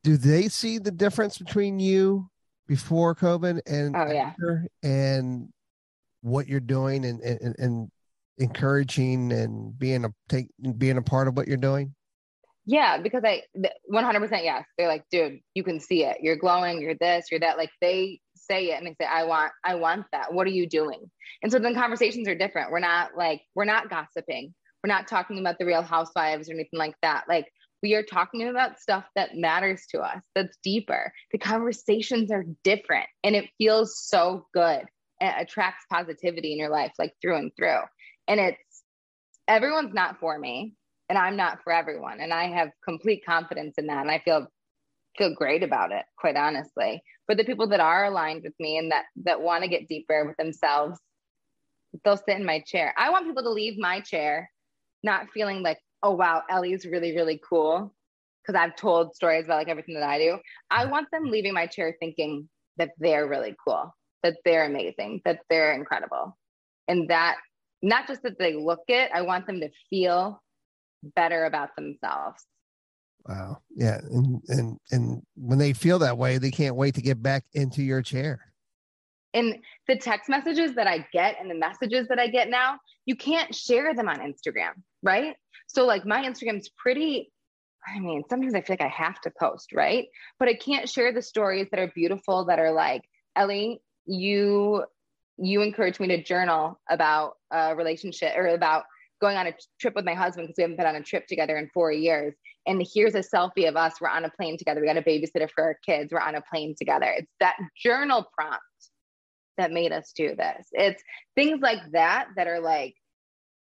Do they see the difference between you before COVID and Oh, yeah. and what you're doing and, and and encouraging and being a take being a part of what you're doing? Yeah, because I 100% yes. They're like, dude, you can see it. You're glowing. You're this. You're that. Like they say it and they say, I want, I want that. What are you doing? And so then conversations are different. We're not like, we're not gossiping. We're not talking about the Real Housewives or anything like that. Like we are talking about stuff that matters to us. That's deeper. The conversations are different, and it feels so good. It attracts positivity in your life, like through and through. And it's everyone's not for me and I'm not for everyone. And I have complete confidence in that. And I feel feel great about it, quite honestly. But the people that are aligned with me and that that want to get deeper with themselves, they'll sit in my chair. I want people to leave my chair not feeling like, oh wow, Ellie's really, really cool. Because I've told stories about like everything that I do. I want them leaving my chair thinking that they're really cool, that they're amazing, that they're incredible. And that not just that they look it, I want them to feel better about themselves. Wow. Yeah. And and and when they feel that way, they can't wait to get back into your chair. And the text messages that I get and the messages that I get now, you can't share them on Instagram, right? So, like, my Instagram's pretty, I mean, sometimes I feel like I have to post, right? But I can't share the stories that are beautiful, that are like, Ellie, you you encouraged me to journal about a relationship or about going on a trip with my husband because we haven't been on a trip together in four years. And here's a selfie of us. We're on a plane together. We got a babysitter for our kids. We're on a plane together. It's that journal prompt that made us do this. It's things like that that are like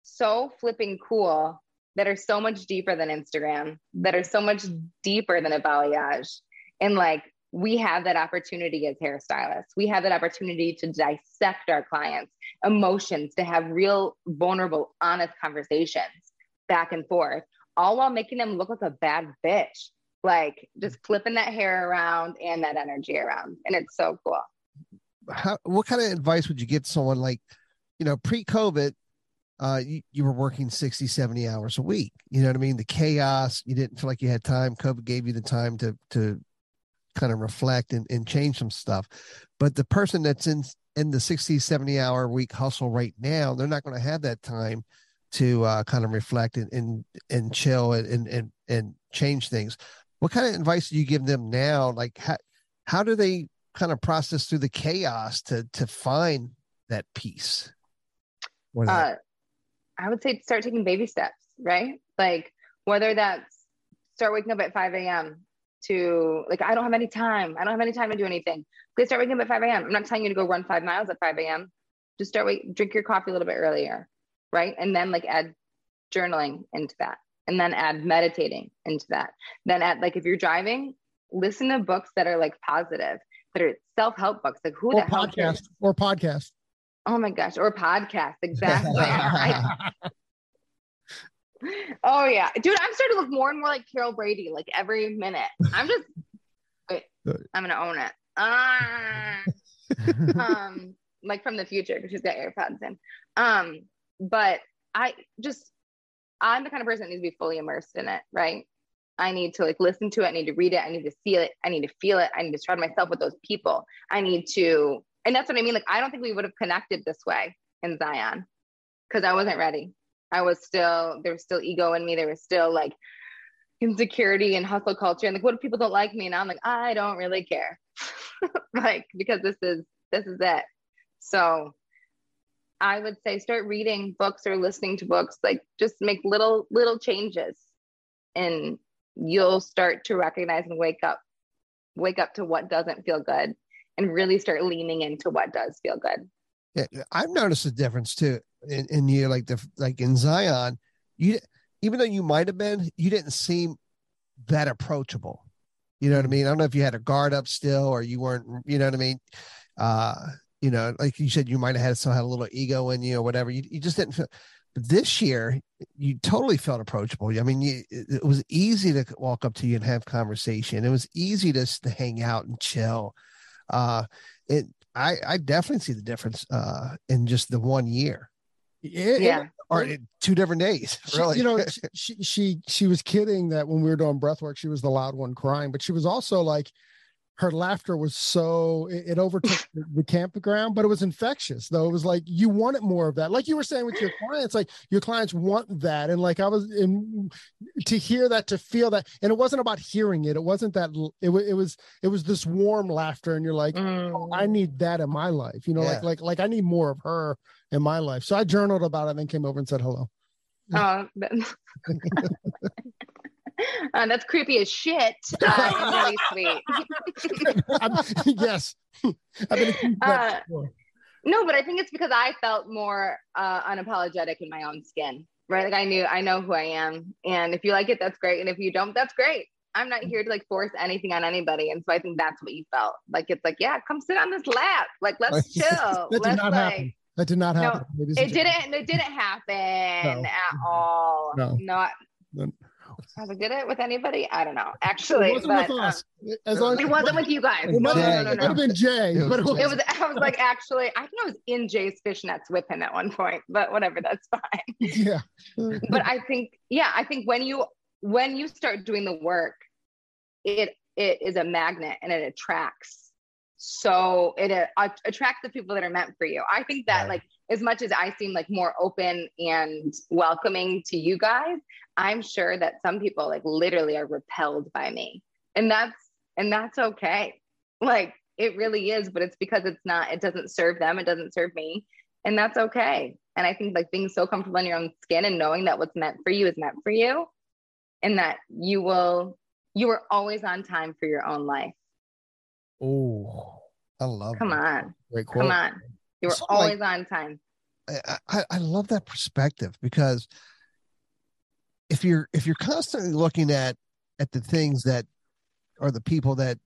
so flipping cool that are so much deeper than Instagram, that are so much deeper than a balayage. And like we have that opportunity as hairstylists. We have that opportunity to dissect our clients' emotions, to have real, vulnerable, honest conversations. back and forth, all while making them look like a bad bitch. Like just flipping that hair around and that energy around. And it's so cool. How, what kind of advice would you give someone like, you know, pre-COVID, uh, you, you were working 60, 70 hours a week. You know what I mean? The chaos, you didn't feel like you had time. COVID gave you the time to to kind of reflect and, and change some stuff. But the person that's in in the 60, 70 hour week hustle right now, they're not going to have that time to uh, kind of reflect and and, and chill and, and and change things. What kind of advice do you give them now? Like how how do they kind of process through the chaos to to find that peace? Uh, I would say start taking baby steps, right? Like whether that's start waking up at 5 a.m. to like, I don't have any time. I don't have any time to do anything. Please start waking up at 5 a.m. I'm not telling you to go run five miles at 5 a.m. Just start wait, drink your coffee a little bit earlier, right? And then like add journaling into that. And then add meditating into that. Then add like if you're driving, listen to books that are like positive, that are self-help books. Like who or the hell cares? podcast or podcast. Oh my gosh, or podcast. Exactly. [laughs] I- oh yeah. Dude, I'm starting to look more and more like Carol Brady, like every minute. I'm just [laughs] wait, I'm gonna own it. Ah. [laughs] um, like from the future, because she's got AirPods in. Um, but I just I'm the kind of person that needs to be fully immersed in it, right? I need to like listen to it, I need to read it, I need to see it, I need to feel it, I need to surround myself with those people. I need to and that's what I mean. Like, I don't think we would have connected this way in Zion because I wasn't ready. I was still, there was still ego in me. There was still like insecurity and hustle culture. And like, what if people don't like me? And I'm like, I don't really care. [laughs] like, because this is, this is it. So I would say start reading books or listening to books, like just make little, little changes and you'll start to recognize and wake up, wake up to what doesn't feel good and really start leaning into what does feel good. Yeah, I've noticed a difference too in, in you, like the like in Zion, you even though you might have been, you didn't seem that approachable. You know what I mean? I don't know if you had a guard up still or you weren't. You know what I mean? Uh, you know, like you said, you might have had still had a little ego in you or whatever. You you just didn't feel. But this year, you totally felt approachable. I mean, you, it was easy to walk up to you and have conversation. It was easy to, to hang out and chill uh it i i definitely see the difference uh in just the one year It- Yeah. or in two different days she- really you know, [laughs] she, she she was kidding that when we were doing breath work, she was the loud one crying, but she was also like, her laughter was so it, it overtook [laughs] the, the campground, but it was infectious. Though it was like you wanted more of that, like you were saying with your clients, like your clients want that, and like I was in to hear that, to feel that, and it wasn't about hearing it. It wasn't that. It was it was it was this warm laughter, and you're like, oh, I mm. need that in my life. You know, Yeah. like like like I need more of her in my life. So I journaled about it, and then came over and said hello. Oh, that- [laughs] [laughs] [laughs] Uh, that's creepy as shit. Uh, and really sweet. [laughs] I'm- [laughs] yes, I've been accused Uh. No, but I think it's because I felt more uh, unapologetic in my own skin, right? Like I knew, I know who I am, and if you like it, that's great, and if you don't, that's great. I'm not here to like force anything on anybody, and so I think that's what you felt. Like it's like, yeah, come sit on this lap, like let's chill. That did let's not like. happen. That did not happen. and It didn't. It didn't happen No. at all. No. Not. No. Have I did it with anybody? I don't know. Actually, It wasn't but, with um, us. As long as it wasn't with you guys. It might No, have no, it no, have been Jay, It was but it was, It was. I was like, actually, I think I was in Jay's fishnets with him at one point, but whatever, that's fine. [laughs] yeah. But I think, yeah, I think when you when you start doing the work, it it is a magnet and it attracts. So it uh, attracts the people that are meant for you. I think that Right. like as much as I seem like more open and welcoming to you guys, I'm sure that some people like literally are repelled by me. And that's and that's okay. Like it really is, but it's because it's not it doesn't serve them, it doesn't serve me. And that's okay. And I think like being so comfortable in your own skin and knowing that what's meant for you is meant for you and that you will you are always on time for your own life. oh i love Come that. on. great quote Come on. You're Something like- always on time. I, I, I love that perspective because if you're if you're constantly looking at at the things that are the people that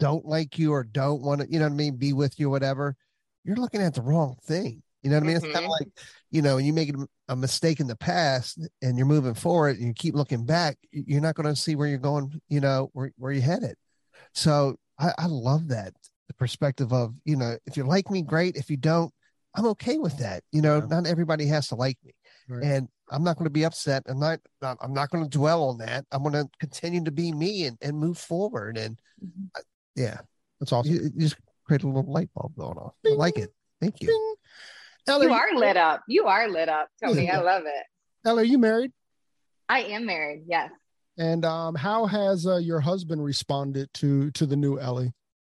don't like you or don't want to you know what i mean be with you whatever you're looking at the wrong thing You know what I mean? It's kind of mm-hmm. like, you know, when you make a mistake in the past and you're moving forward and you keep looking back, you're not going to see where you're going, you know, where, where you're headed. So I, I love that the perspective of, you know, if you like me, great. If you don't, I'm okay with that. You know, Yeah. not everybody has to like me. Right. And I'm not going to be upset. I'm not, not I'm not going to dwell on that. I'm going to continue to be me and, and move forward. And Mhm. uh, yeah, That's awesome. you, you just create a little light bulb going off. I like it. Thank you. Bing. Ella, You are lit up. You are lit up, Tony. I love it. Ella, are you married? I am married. Yes. And um, how has uh, your husband responded to to the new Ellie?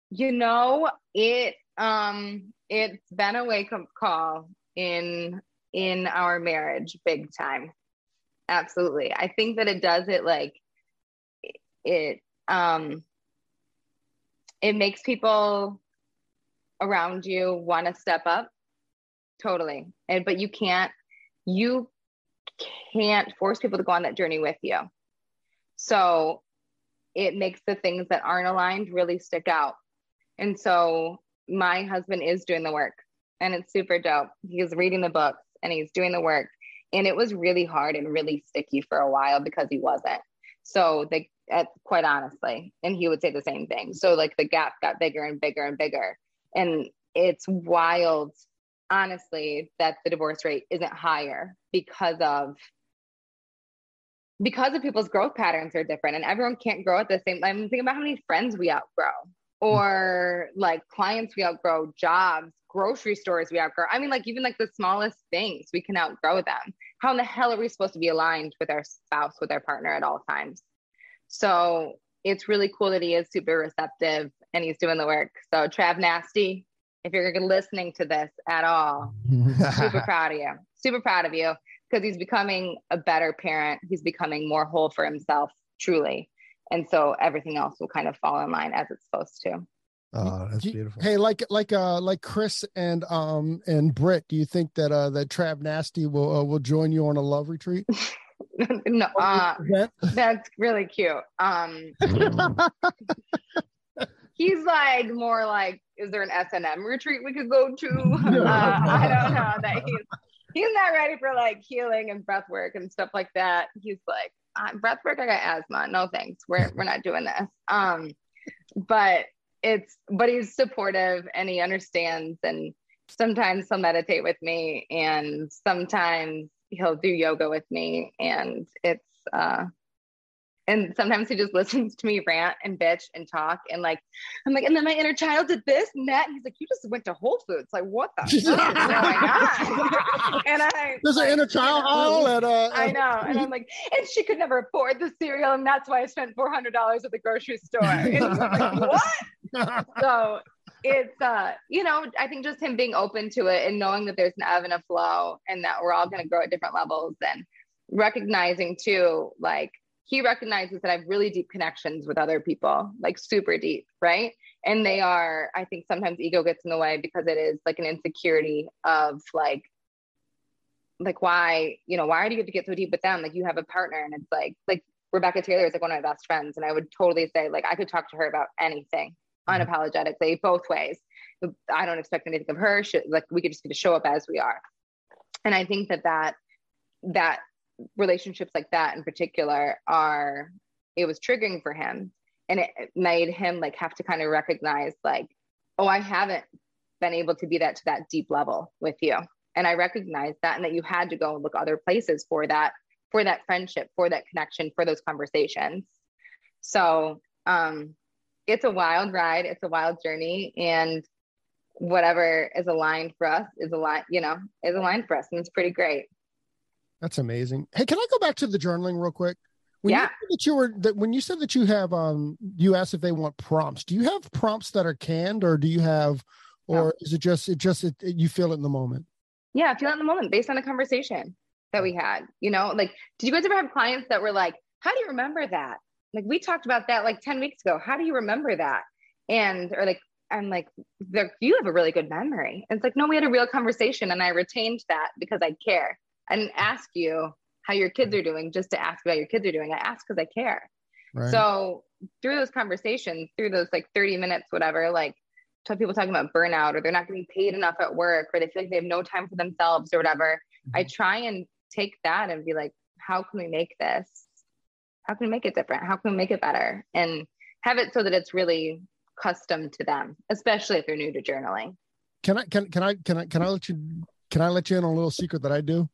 You know, it um it's been a wake up call in in our marriage big time. Absolutely. I think that it does it like it um it makes people around you want to step up. Totally. And but you can't you can't force people to go on that journey with you. So it makes the things that aren't aligned really stick out. And so my husband is doing the work and it's super dope. He's reading the books and he's doing the work. And it was really hard and really sticky for a while because he wasn't. So the uh, quite honestly, and he would say the same thing. So like the gap got bigger and bigger and bigger. And it's wild, honestly, that the divorce rate isn't higher because of because of people's growth patterns are different and everyone can't grow at the same I'm thinking about how many friends we outgrow Mm. or like clients we outgrow, jobs, grocery stores we outgrow. I mean, like even like the smallest things, we can outgrow them. How in the hell are we supposed to be aligned with our spouse, with our partner at all times? So it's really cool that he is super receptive and he's doing the work. So Trav Nasty, if you're listening to this at all, super [laughs] proud of you. Super proud of you because he's becoming a better parent. He's becoming more whole for himself, truly. And so everything else will kind of fall in line as it's supposed to. Oh, that's beautiful. Hey, like like uh like Chris and um and Britt, do you think that uh that Trav Nasty will uh, will join you on a love retreat? [laughs] no, uh, [laughs] that's really cute. Um, [laughs] he's like more like, is there an S and M retreat we could go to? Uh, I don't know that he's he's not ready for like healing and breath work and stuff like that. He's like, uh, breath work, I got asthma. No thanks. We're we're not doing this. Um, but it's but he's supportive and he understands and sometimes he'll meditate with me and sometimes he'll do yoga with me and it's uh and sometimes he just listens to me rant and bitch and talk and like I'm like and then my inner child did this and that and he's like you just went to Whole Foods like what the [laughs] fuck is going on and I There's an inner child you know, at uh I know. And I'm like, and she could never afford the cereal. And that's why I spent $400 at the grocery store. And like, [laughs] what? So it's, uh, you know, I think just him being open to it and knowing that there's an ebb and a flow and that we're all going to grow at different levels and recognizing too, like, he recognizes that I have really deep connections with other people, like super deep, right? And they are, I think sometimes ego gets in the way because it is like an insecurity of like, like why you know why do you have to get so deep with them? Like you have a partner and it's like like rebecca taylor is like one of my best friends and i would totally say like i could talk to her about anything mm-hmm. unapologetically both ways. I don't expect anything of her. She, like we could just get to show up as we are. And i think that that that relationships like that in particular are it was triggering for him and it made him like have to kind of recognize like oh i haven't been able to be that to that deep level with you. And i recognized that and that you had to go and look other places for that for that friendship for that connection for those conversations. So um it's a wild ride. It's a wild journey and whatever is aligned for us is aligned you know is aligned for us and it's pretty great That's amazing. Hey, can I go back to the journaling real quick? When Yeah. you that you were that when you said that you have um you asked if they want prompts. Do you have prompts that are canned or do you have or is it just it just it, you feel it in the moment? yeah I feel it in the moment based on the conversation that we had you know like did you guys ever have clients that were like how do you remember that like we talked about that like 10 weeks ago how do you remember that and or like i'm like you have a really good memory and it's like no we had a real conversation and i retained that because i care i didn't ask you how your kids are doing just to ask about your kids are doing i ask because i care Right. so through those conversations through those like 30 minutes whatever like people talking about burnout or they're not getting paid enough at work or they feel like they have no time for themselves or whatever. I mm-hmm. try and take that and be like, how can we make this? How can we make it different? How can we make it better? And have it so that it's really custom to them, especially if they're new to journaling. Can I can can I can I can I let you can I let you in on a little secret that I do?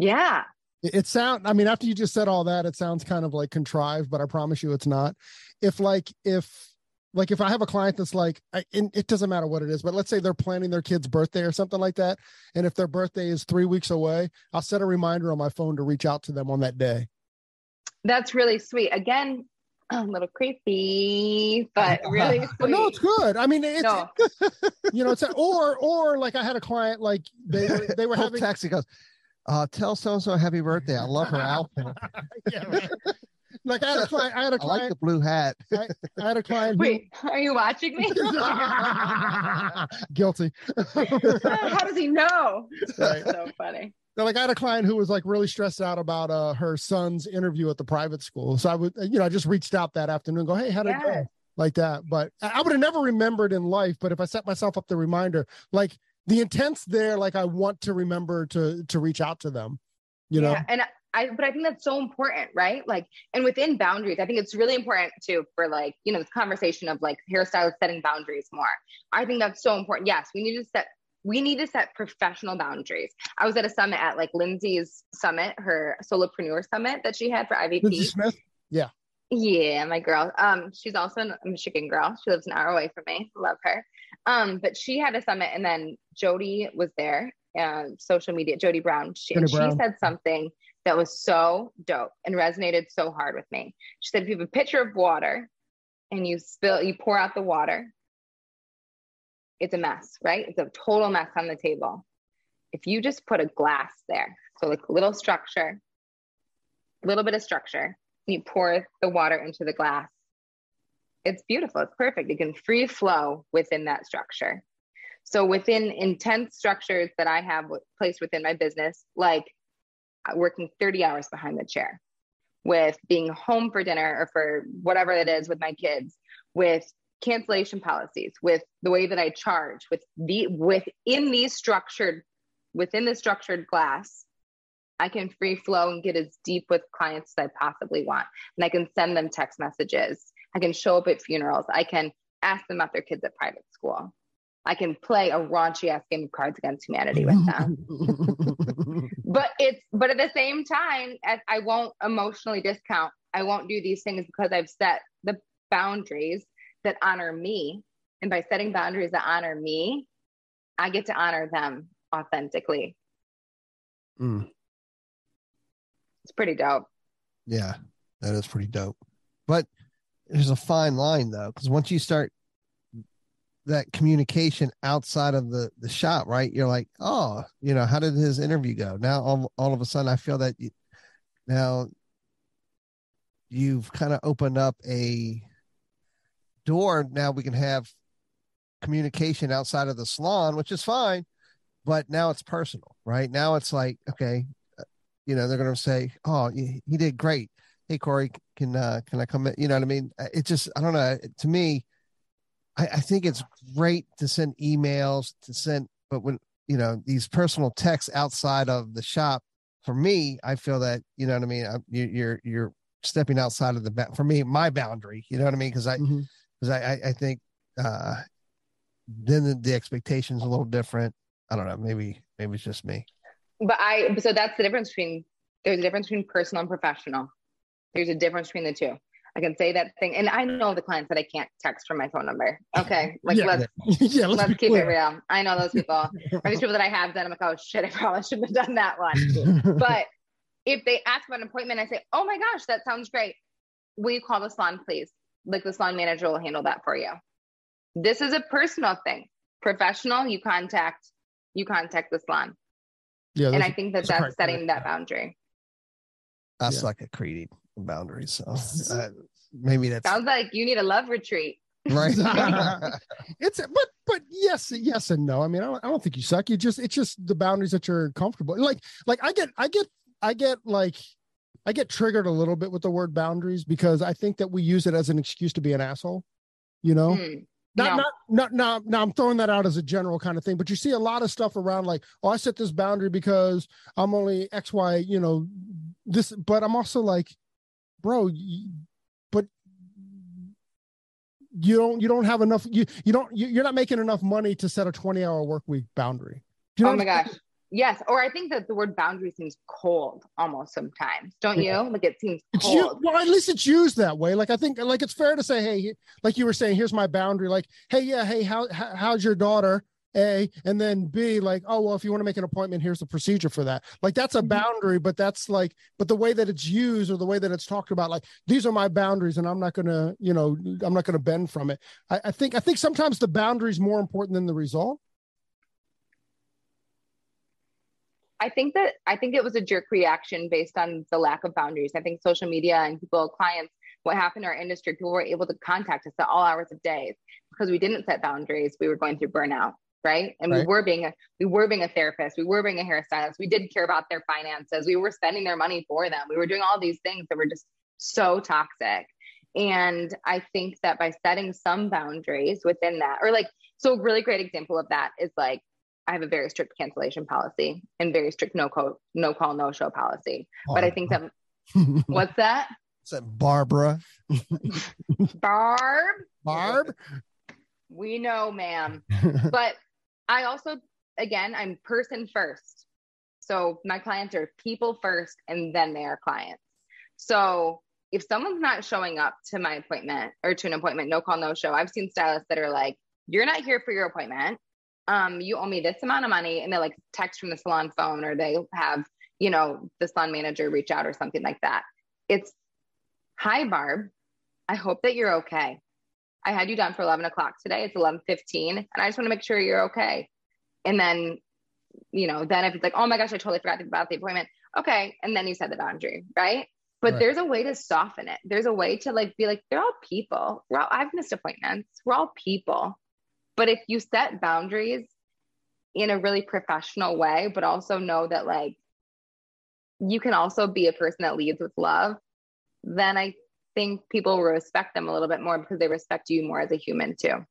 Yeah. It, it sound I mean after you just said all that it sounds kind of like contrived, but I promise you it's not. If like if like if I have a client that's like I, and it doesn't matter what it is, but let's say they're planning their kid's birthday or something like that, and if their birthday is three weeks away, I'll set a reminder on my phone to reach out to them on that day. That's really sweet. Again, a little creepy, but [laughs] really sweet. No, it's good. I mean, it's No. [laughs] you know, it's a, or or like I had a client like they were they were having text, he goes, uh, tell so and so happy birthday. I love her outfit. [laughs] yeah, right. like I had a client I had a I like client the blue hat. I had a client who- Wait, are you watching me? [laughs] guilty. [laughs] How does he know? Right. So funny. So, like I had a client who was like really stressed out about uh her son's interview at the private school. So I would, you know, I just reached out that afternoon, go, hey, how did it go? Like that. But I I would have never remembered in life. But if I set myself up the reminder, like the intent's there, like I want to remember to to reach out to them. You know, Yeah, and I but I think that's so important, right? Like and within boundaries, I think it's really important too for like, you know, this conversation of like hairstylists setting boundaries more. I think that's so important. Yes, we need to set we need to set professional boundaries. I was at a summit at like Lindsay's summit, her solopreneur summit that she had for IVP. Lindsay Smith. Yeah, my girl. Um, she's also a Michigan girl. She lives an hour away from me. Love her. Um, but she had a summit, and then Jody was there. Uh, social media, Jody Brown. She, Jody Brown. she said something that was so dope and resonated so hard with me. She said, if you have a pitcher of water and you spill, you pour out the water, it's a mess, right? It's a total mess on the table. If you just put a glass there, so like a little structure, a little bit of structure, you pour the water into the glass. It's beautiful. It's perfect. It can free flow within that structure. So within intense structures that I have placed within my business, like uh, working 30 hours behind the chair, with being home for dinner or for whatever it is with my kids, with cancellation policies, with the way that I charge, with the within these structured, within the structured glass, I can free flow and get as deep with clients as I possibly want. And I can send them text messages. I can show up at funerals. I can ask them about their kids at private school. I can play a raunchy ass game of Cards Against Humanity with them. [laughs] but it's but at the same time, I won't emotionally discount. I won't do these things because I've set the boundaries that honor me. And by setting boundaries that honor me, I get to honor them authentically. Mm, It's pretty dope. yeah, that is pretty dope. But there's a fine line though, because once you start that communication outside of the the shop, right? You're like, oh, you know, how did his interview go? Now all, all of a sudden, I feel that you, now you've kind of opened up a door. Now we can have communication outside of the salon, which is fine, but now it's personal, right? Now it's like, okay, you know, they're going to say, oh, he he did great. Hey, Corey, can uh, can I come in? You know what I mean? It just, I don't know. To me, I, I think it's great to send emails to send, but when you know these personal texts outside of the shop, for me, I feel that you know what I mean. I, you, you're you're stepping outside of the for me my boundary. You know what I mean? Because I because I, I I think uh then the, the expectation's a little different. I don't know. Maybe maybe it's just me. But I so that's the difference between there's a difference between personal and professional. There's a difference between the two. I can say that thing, and I know the clients that I can't text from my phone number. Okay, like Yeah. let's [laughs] yeah, let's, let's keep it real. I know those people. Or these people that I have done. I'm like, oh shit, I probably shouldn't have done that one. But if they ask about an appointment, I say, oh my gosh, that sounds great. Will you call the salon, please? Like the salon manager will handle that for you. This is a personal thing. Professional, you contact you contact the salon, yeah, and I think that that's setting that boundary. I Yeah. suck at creating boundaries, so [laughs] uh, maybe that Sounds like you need a love retreat. right. [laughs] [laughs] it's but but yes yes and no i mean I don't, I don't think you suck you just it's just the boundaries that you're comfortable like like i get i get i get like i get triggered a little bit with the word boundaries because i think that we use it as an excuse to be an asshole you know Mm. Not, No. not, not, now I'm throwing that out as a general kind of thing, but you see a lot of stuff around like, oh, I set this boundary because I'm only X, Y, you know, this, but I'm also like, bro, but you don't, you don't have enough, you, you don't, you, you're not making enough money to set a 20 hour work week boundary. You know oh my gosh. Yes. Or I think that the word boundary seems cold almost sometimes. Don't Yeah. you? Like it seems It's you, well, at least it's used that way. Like I think, like it's fair to say, hey, like you were saying, here's my boundary. Like, hey, yeah, hey, how, how how's your daughter? A, and then B, like, oh well, if you want to make an appointment, here's the procedure for that. Like that's a Mhm. boundary, but that's like, but the way that it's used or the way that it's talked about, like these are my boundaries, and I'm not gonna, you know, I'm not gonna bend from it. I, I think, I think sometimes the boundary is more important than the result. I think that I think it was a jerk reaction based on the lack of boundaries. I think social media and people, clients, what happened in our industry, people were able to contact us at all hours of days because we didn't set boundaries. We were going through burnout, right? And we were being a we were being a therapist, we were being a hairstylist, we did care about their finances, we were spending their money for them, we were doing all these things that were just so toxic. And I think that by setting some boundaries within that, or like, so a really great example of that is like I have a very strict cancellation policy and very strict no call, no call, no show policy. Oh, but I think that [laughs] what's that? Is that Barbara? [laughs] Barb, Barb, we know, ma'am. [laughs] But I also, again, I'm person first. So my clients are people first and then they are clients. So if someone's not showing up to my appointment or to an appointment, no call, no show, I've seen stylists that are like, you're not here for your appointment. Um, you owe me this amount of money. And they like text from the salon phone or they have, you know, the salon manager reach out or something like that. It's, hi, Barb. I hope that you're okay. I had you done for 11 o'clock today. It's 11:15, and I just want to make sure you're okay. And then, you know, then if it's like, oh my gosh, I totally forgot about the appointment. Okay, and then you set the boundary, right? But Right. there's a way to soften it. There's a way to like be like, they're all people. We're all, I've missed appointments. We're all people. But if you set boundaries in a really professional way, but also know that like you can also be a person that leads with love, then I think people will respect them a little bit more because they respect you more as a human too.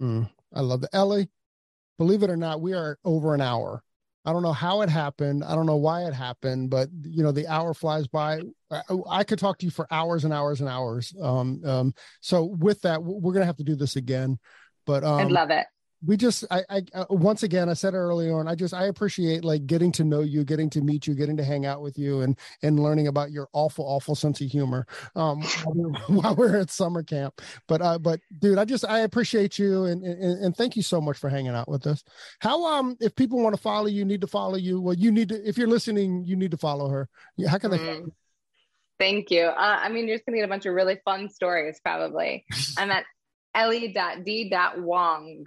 Mm, I love that. Ellie, believe it or not, we are over an hour. I don't know how it happened. I don't know why it happened, but you know, the hour flies by. I, I could talk to you for hours and hours and hours. Um, um, so with that, we're gonna have to do this again. But um, I'd love it. we just I, I uh, once again i said it early on i just i appreciate like getting to know you getting to meet you getting to hang out with you and and learning about your awful awful sense of humor um [laughs] while we're, at summer camp but uh but dude i just i appreciate you and, and and thank you so much for hanging out with us how um if people want to follow you need to follow you well you need to if you're listening you need to follow her how can they follow Mm. Thank you. Uh, I mean, you're just gonna get a bunch of really fun stories probably. I'm at ellie.d.wong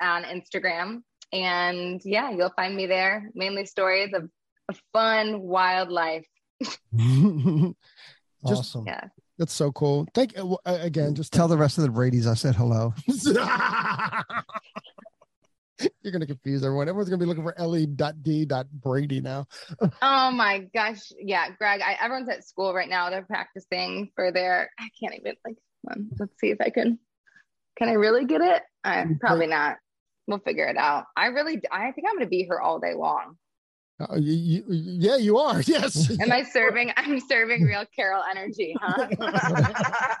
on Instagram. And yeah, you'll find me there. Mainly stories of a fun, wild life. you [laughs] Just- awesome. Yeah. that's so cool thank you uh, again just Tell the rest of the Brady's I said hello. [laughs] [laughs] You're gonna confuse everyone. Everyone's gonna be looking for Ellie.D. Brady now. Oh my gosh. Yeah, Greg, I, everyone's at school right now. They're practicing for their, I can't even, like, let's see if I can, can I really get it? Uh, probably not. We'll figure it out. I really, I think I'm going to be here all day long. Uh, you, you, yeah, you are. [laughs] Yes. Am I serving? I'm serving real Carol energy, huh? [laughs]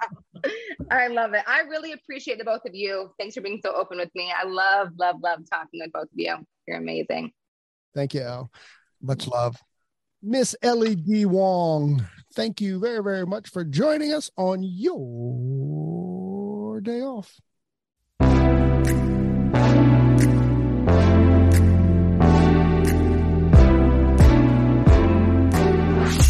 I love it. I really appreciate the both of you. Thanks for being so open with me. I love, love, love talking with both of you. You're amazing. Thank you, Al. Much love. Miss Ellie D. Wong. Thank you very, very much for joining us on your day off.